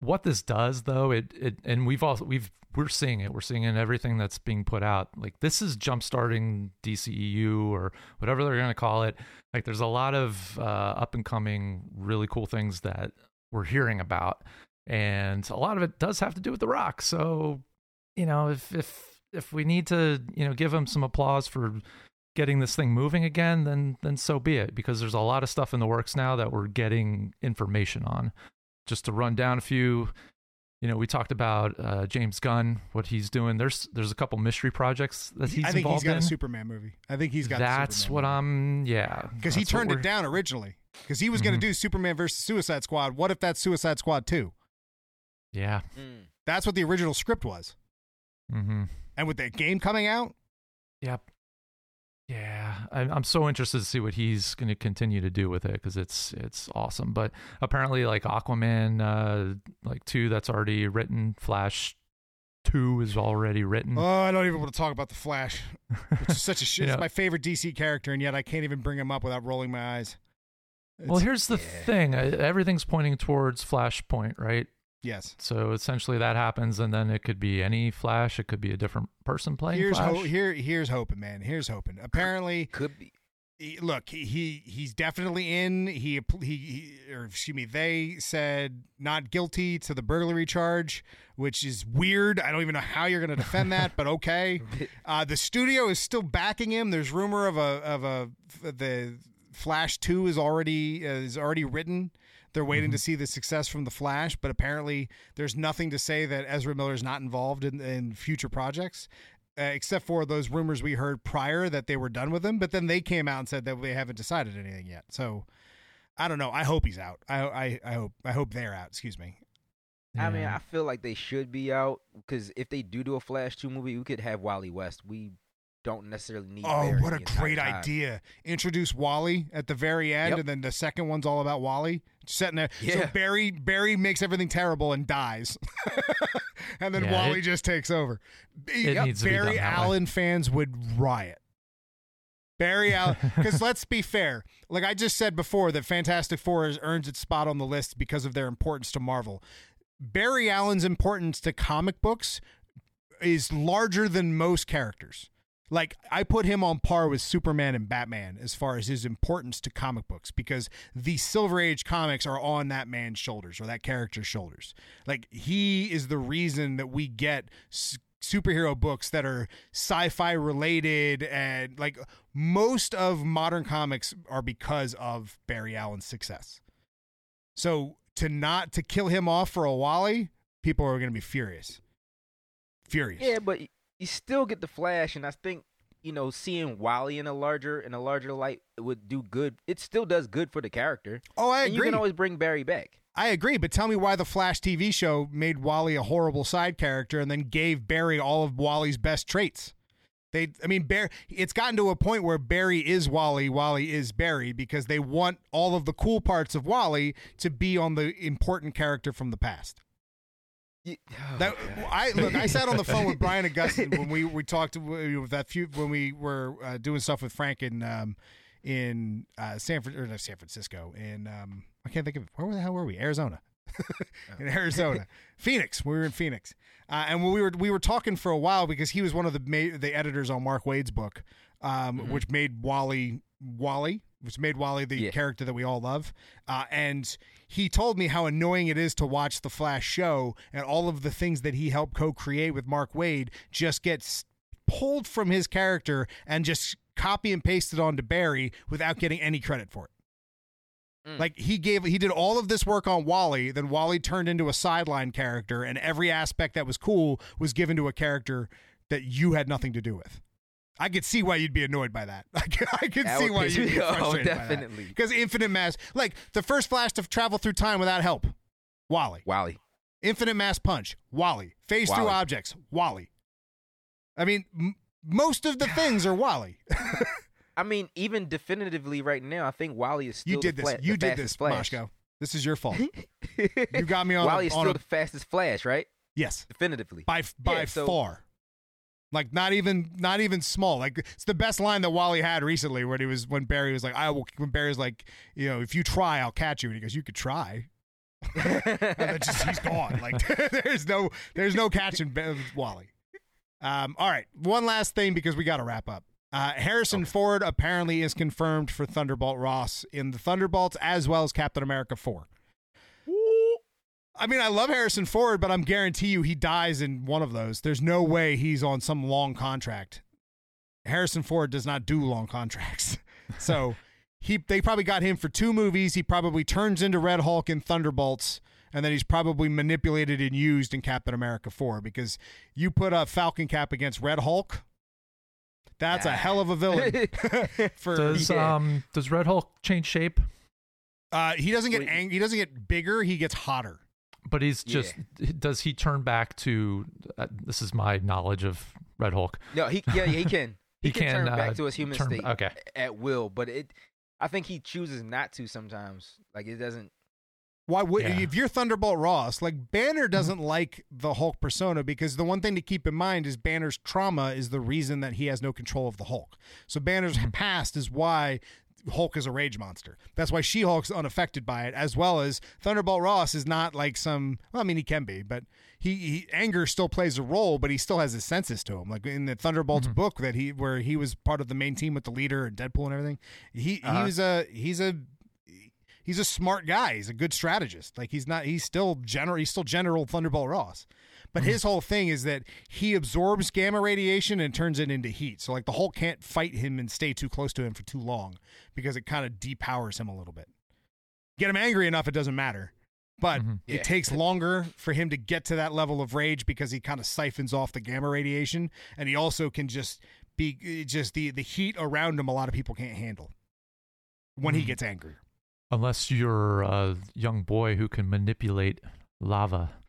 What this does, though, it it and we've also we've we're seeing it. We're seeing it in everything that's being put out. Like this is jumpstarting DCEU or whatever they're going to call it. Like there's a lot of uh, up and coming, really cool things that we're hearing about, and a lot of it does have to do with The Rock. So you know, if if if we need to, you know, give him some applause for getting this thing moving again, then then so be it. Because there's a lot of stuff in the works now that we're getting information on. Just to run down a few, you know, we talked about uh, James Gunn, what he's doing. There's there's a couple mystery projects that he's involved in. I think he's involved got in. a Superman movie. I think he's got. That's Superman what movie. I'm. Yeah, because he turned it down originally because he was going Mhm. to do Superman versus Suicide Squad. What if that's Suicide Squad two? Yeah. Mm. That's what the original script was. Mm-hmm. And with the game coming out, Yep. Yeah, I'm I'm so interested to see what he's going to continue to do with it because it's it's awesome. But apparently, like Aquaman, uh, like two that's already written. Flash two is already written. oh, I don't even want to talk about the Flash, which is such a *laughs* shit. You It's my favorite DC character, and yet I can't even bring him up without rolling my eyes. well, here's the yeah. thing: everything's pointing towards Flashpoint, right? Yes. So essentially, that happens, and then it could be any Flash. It could be a different person playing Here's Flash. ho- here. Here's hoping, man. Here's hoping. Apparently, Could be. he- look, he, he he's definitely in. He, he he or excuse me, they said not guilty to the burglary charge, which is weird. I don't even know how you're going to defend *laughs* that, but okay. *laughs* Uh, the studio is still backing him. There's rumor of a of a the Flash Two is already uh, is already written. They're waiting to see the success from the Flash, but apparently there's nothing to say that Ezra Miller is not involved in, in future projects, uh, except for those rumors we heard prior that they were done with him. But then they came out and said that they haven't decided anything yet. So I don't know. I hope he's out. I I, I hope I hope they're out. Excuse me. I mean, I feel like they should be out because if they do do a Flash two movie, we could have Wally West. We don't necessarily need. Oh, Barry what a great time. idea! Introduce Wally at the very end, Yep. and then the second one's all about Wally sitting there. So Barry Barry makes everything terrible and dies, *laughs* and then Yeah, Wally it- just takes over. it Yep, needs to be Barry done that way. Allen fans would riot. Barry Allen, *laughs* because let's be fair. Like I just said before, that Fantastic Four has earned its spot on the list because of their importance to Marvel. Barry Allen's importance to comic books is larger than most characters. Like I put him on par with Superman and Batman as far as his importance to comic books because the Silver Age comics are on that man's shoulders or that character's shoulders. Like he is the reason that we get superhero books that are sci-fi related and like most of modern comics are because of Barry Allen's success. So to not to kill him off for a Wally, people are going to be furious. Furious. Yeah, but you still get the Flash, and I think you know seeing Wally in a larger in a larger light would do good. It still does good for the character. Oh, I and you can always bring Barry back. I agree, but tell me why the Flash TV show made Wally a horrible side character and then gave Barry all of Wally's best traits. They, I mean, Barry. It's gotten to a point where Barry is Wally, Wally is Barry, because they want all of the cool parts of Wally to be on the important character from the past. You- *sighs* That I look. I sat on the phone with Brian Augustyn when we we talked with that few when we were uh, doing stuff with Frank in um, in uh, San or not San Francisco in um, I can't think of where the hell were we? Arizona. *laughs* In Arizona. Phoenix. We were in Phoenix. Uh, and we were we were talking for a while because he was one of the ma- the editors on Mark Waid's book um, which made Wally Wally which made Wally the Yeah. character that we all love uh, and he told me how annoying it is to watch the Flash show and all of the things that he helped co-create with Mark Waid just gets pulled from his character and just copy and pasted onto Barry without getting any credit for it. Mm. Like he gave he did all of this work on Wally, then Wally turned into a sideline character and every aspect that was cool was given to a character that you had nothing to do with. I could see why you'd be annoyed by that. *laughs* I could, I could see why you'd be *laughs* frustrated definitely. Because Infinite Mass, like the first Flash to travel through time without help, Wally. Wally. Infinite Mass Punch, Wally. Phase through objects, Wally. I mean, m- most of the *sighs* things are Wally. *laughs* I mean, even definitively right now, I think Wally is still you did the this. fla- you did this, Flash. Moshko. This is your fault. You got me on. Wally a, is on still a, the fastest Flash, right? yes, Definitively. by by Yeah, so- far. Like not even not even small. Like it's the best line that Wally had recently when he was when Barry was like, I will when Barry was like, you know, if you try, I'll catch you. And he goes, You could try. *laughs* and then just he's gone. Like *laughs* there's no there's no catching Wally. Um, all right, one last thing because we got to wrap up. Uh, Harrison Ford apparently is confirmed for Thunderbolt Ross in the Thunderbolts as well as Captain America Four. I mean, I love Harrison Ford, but I'm guarantee you he dies in one of those. There's no way he's on some long contract. Harrison Ford does not do long contracts. *laughs* So he they probably got him for two movies. He probably turns into Red Hulk in Thunderbolts, and then he's probably manipulated and used in Captain America 4 because you put a Falcon Cap against Red Hulk. That's a hell of a villain. *laughs* *laughs* for Does Yeah. um does Red Hulk change shape? uh, he doesn't get Wait. ang- he doesn't get bigger, he gets hotter. But he's just does he turn back to uh, this is my knowledge of Red Hulk. No, he yeah, he can. *laughs* He, He can, can, turn uh, back to his human turn- state okay. at will, but it I think he chooses not to sometimes. Like it doesn't Why would Yeah. if you're Thunderbolt Ross, like Banner doesn't like the Hulk persona because the one thing to keep in mind is Banner's trauma is the reason that he has no control of the Hulk. So Banner's past is why Hulk is a rage monster. That's why She-Hulk's unaffected by it, as well as Thunderbolt Ross is not like some. Well, I mean, he can be, but he, he anger still plays a role, but he still has his senses to him. Like in the Thunderbolts mm-hmm. book that he where he was part of the main team with the leader and Deadpool and everything. He he uh-huh. was a he's a he's a smart guy. He's a good strategist. Like he's not. He's still general. He's still General Thunderbolt Ross. But his whole thing is that he absorbs gamma radiation and turns it into heat. So like the Hulk can't fight him and stay too close to him for too long because it kind of depowers him a little bit. Get him angry enough, it doesn't matter. But Yeah. it takes longer for him to get to that level of rage because he kind of siphons off the gamma radiation, and he also can just be just the the heat around him. A lot of people can't handle when he Mhm. gets angry. Unless you're a young boy who can manipulate lava.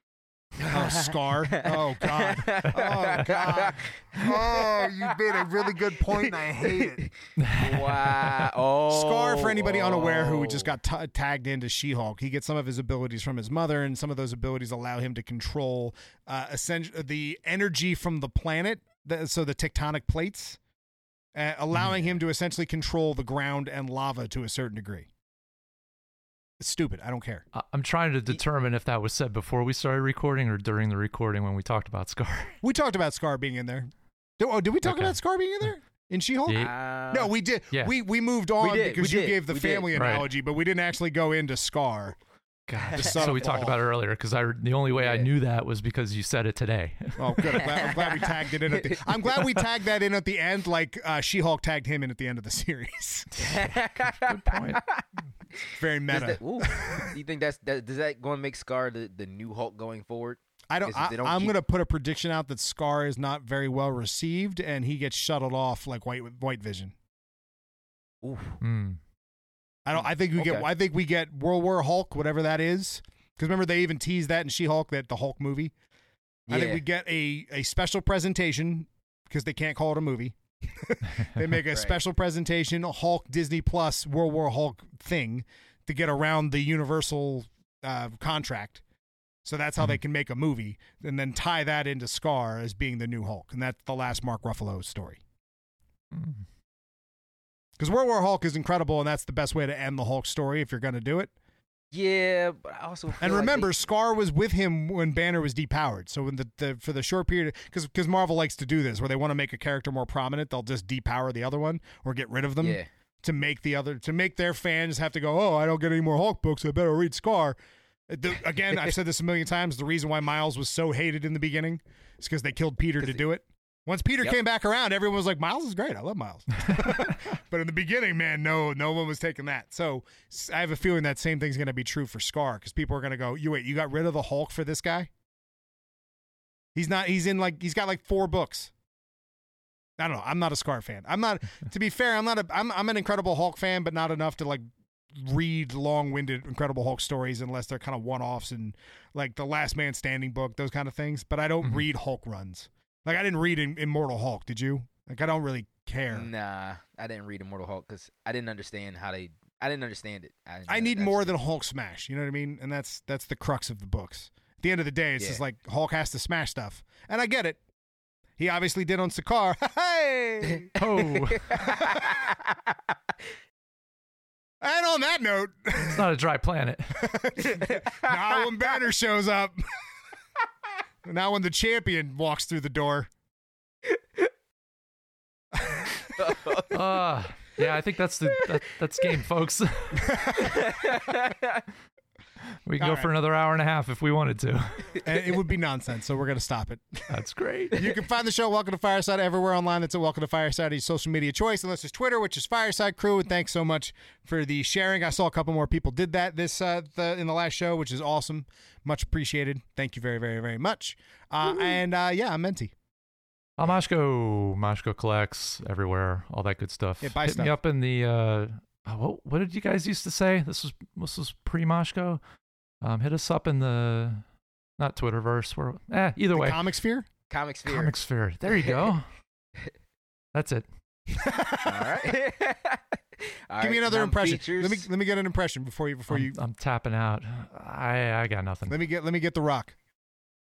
Oh, Skaar. Oh, God. Oh, God. Oh, you made a really good point, and I hate it. Wow. Oh Skaar, for anybody unaware who just oh. got t- tagged into She Hulk, he gets some of his abilities from his mother, and some of those abilities allow him to control uh, the energy from the planet, the, so the tectonic plates, uh, allowing him to essentially control the ground and lava to a certain degree. It's stupid. I don't care. I- I'm trying to determine if that was said before we started recording or during the recording when we talked about Skaar. *laughs* We talked about Skaar being in there. Did, oh, did we talk Okay. about Skaar being in there? In She Hulk? Uh, No, we did. Yeah. We we moved on did, because we you did, gave the we did. family Right. analogy, but we didn't actually go into Skaar. God, so we talked about it earlier because I the only way I knew that was because you said it today. *laughs* Oh, good. I'm glad, I'm glad we tagged it in. At the, I'm glad we tagged that in at the end, like uh, She Hulk tagged him in at the end of the *laughs* series. Good point. Very meta. that, ooh, do *laughs* you think that's that, does that going to make Skaar the, the new Hulk going forward? I don't. I, don't I'm keep- going to put a prediction out that Skaar is not very well received, and he gets shuttled off like White White Vision. Ooh. Hmm. I don't. I think we get. I think we get World War Hulk, whatever that is. Because remember, they even teased that in She Hulk, that the Hulk movie. I think we get a a special presentation because they can't call it a movie. *laughs* they make a Right. special presentation, Hulk Disney Plus World War Hulk thing to get around the Universal uh, contract. So that's how they can make a movie and then tie that into Skaar as being the new Hulk, and that's the last Mark Ruffalo story. Because World War Hulk is incredible, and that's the best way to end the Hulk story if you're going to do it. Yeah, but I also And like remember, they- Skaar was with him when Banner was depowered. So when the, the for the short period, because because Marvel likes to do this, where they want to make a character more prominent, they'll just depower the other one or get rid of them yeah, to make the other to make their fans have to go. Oh, I don't get any more Hulk books. I better read Skaar. Uh, The, again, I've said this a million times. The reason why Miles was so hated in the beginning is because they killed Peter to do it. Once Peter Yep. came back around, everyone was like, "Miles is great. I love Miles." *laughs* *laughs* but in the beginning, man, no, no one was taking that. So I have a feeling that same thing's going to be true for Skaar because people are going to go, "You wait, you got rid of the Hulk for this guy? He's not. He's in like he's got like four books. I don't know. I'm not a Skaar fan. I'm not. to be fair, I'm not a. I'm I'm an Incredible Hulk fan, but not enough to like read long-winded Incredible Hulk stories unless they're kind of one-offs and like the Last Man Standing book, those kind of things. But I don't Mhm. read Hulk runs. Like I didn't read Immortal Hulk. Did you? Like I don't really care. Nah, I didn't read Immortal Hulk because I didn't understand how they. I didn't understand it. I, I need more just- than Hulk smash. You know what I mean? And that's that's the crux of the books. At the end of the day, it's just like Hulk has to smash stuff, and I get it. He obviously did on Sakaar. *laughs* Hey! *laughs* Oh, *laughs* and on that note, it's not a dry planet. now when Banner shows up, now when the champion walks through the door, Uh, *laughs* yeah, I think that's the that, that's game, folks. *laughs* *laughs* we can All go right. for another hour and a half if we wanted to. *laughs* and it would be nonsense. So we're gonna stop it. *laughs* That's great. You can find the show Welcome to Fireside everywhere online. That's at Welcome to Fireside, your social media choice, unless it's Twitter, which is Fireside Crew. And thanks so much for the sharing. I saw a couple more people did that this uh, the, in the last show, which is awesome. Much appreciated. Thank you very, very, very much. Uh, and uh, yeah, I'm Menti. Uh, Moshko, Moshko collects everywhere, all that good stuff. Yeah, buy Hit me up in the. Uh, oh, what, what did you guys used to say? This was this was pre Moshko. Um, hit us up in the not Twitterverse. Where eh, either The way, Comic Sphere. Comic Sphere. Comic Sphere. There you go. *laughs* That's it. All right. All *laughs* Give me right, another impression. non-features. Let me let me get an impression before you before I'm, you. I'm tapping out. I I got nothing. Let me get let me get the rock.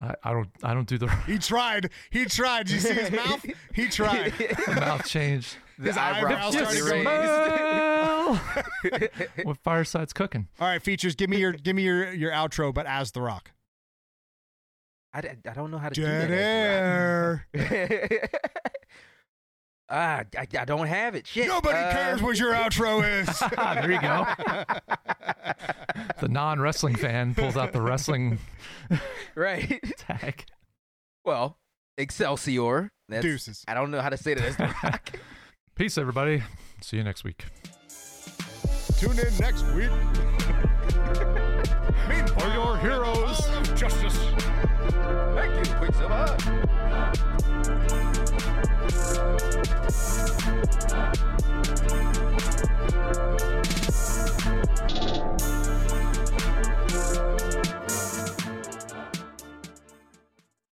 I, I don't I don't do the, *laughs* He tried. He tried. Did you see his mouth? He tried. the mouth change. The His eyebrows eyebrows started started raised. *laughs* what fireside's cooking? All right, features. Give me your give me your your outro, but as the rock. I, d- I don't know how to Dead do that. air. *laughs* Ah, I, I don't have it. Shit. Nobody Uh, cares what your outro is. *laughs* there you go. The non wrestling fan pulls out the wrestling Right. tag. Well, Excelsior. That's, Deuces. I don't know how to say that. Peace, everybody. See you next week. Tune in next week. *laughs* Meanwhile, your heroes justice. Thank you, Quicksilver.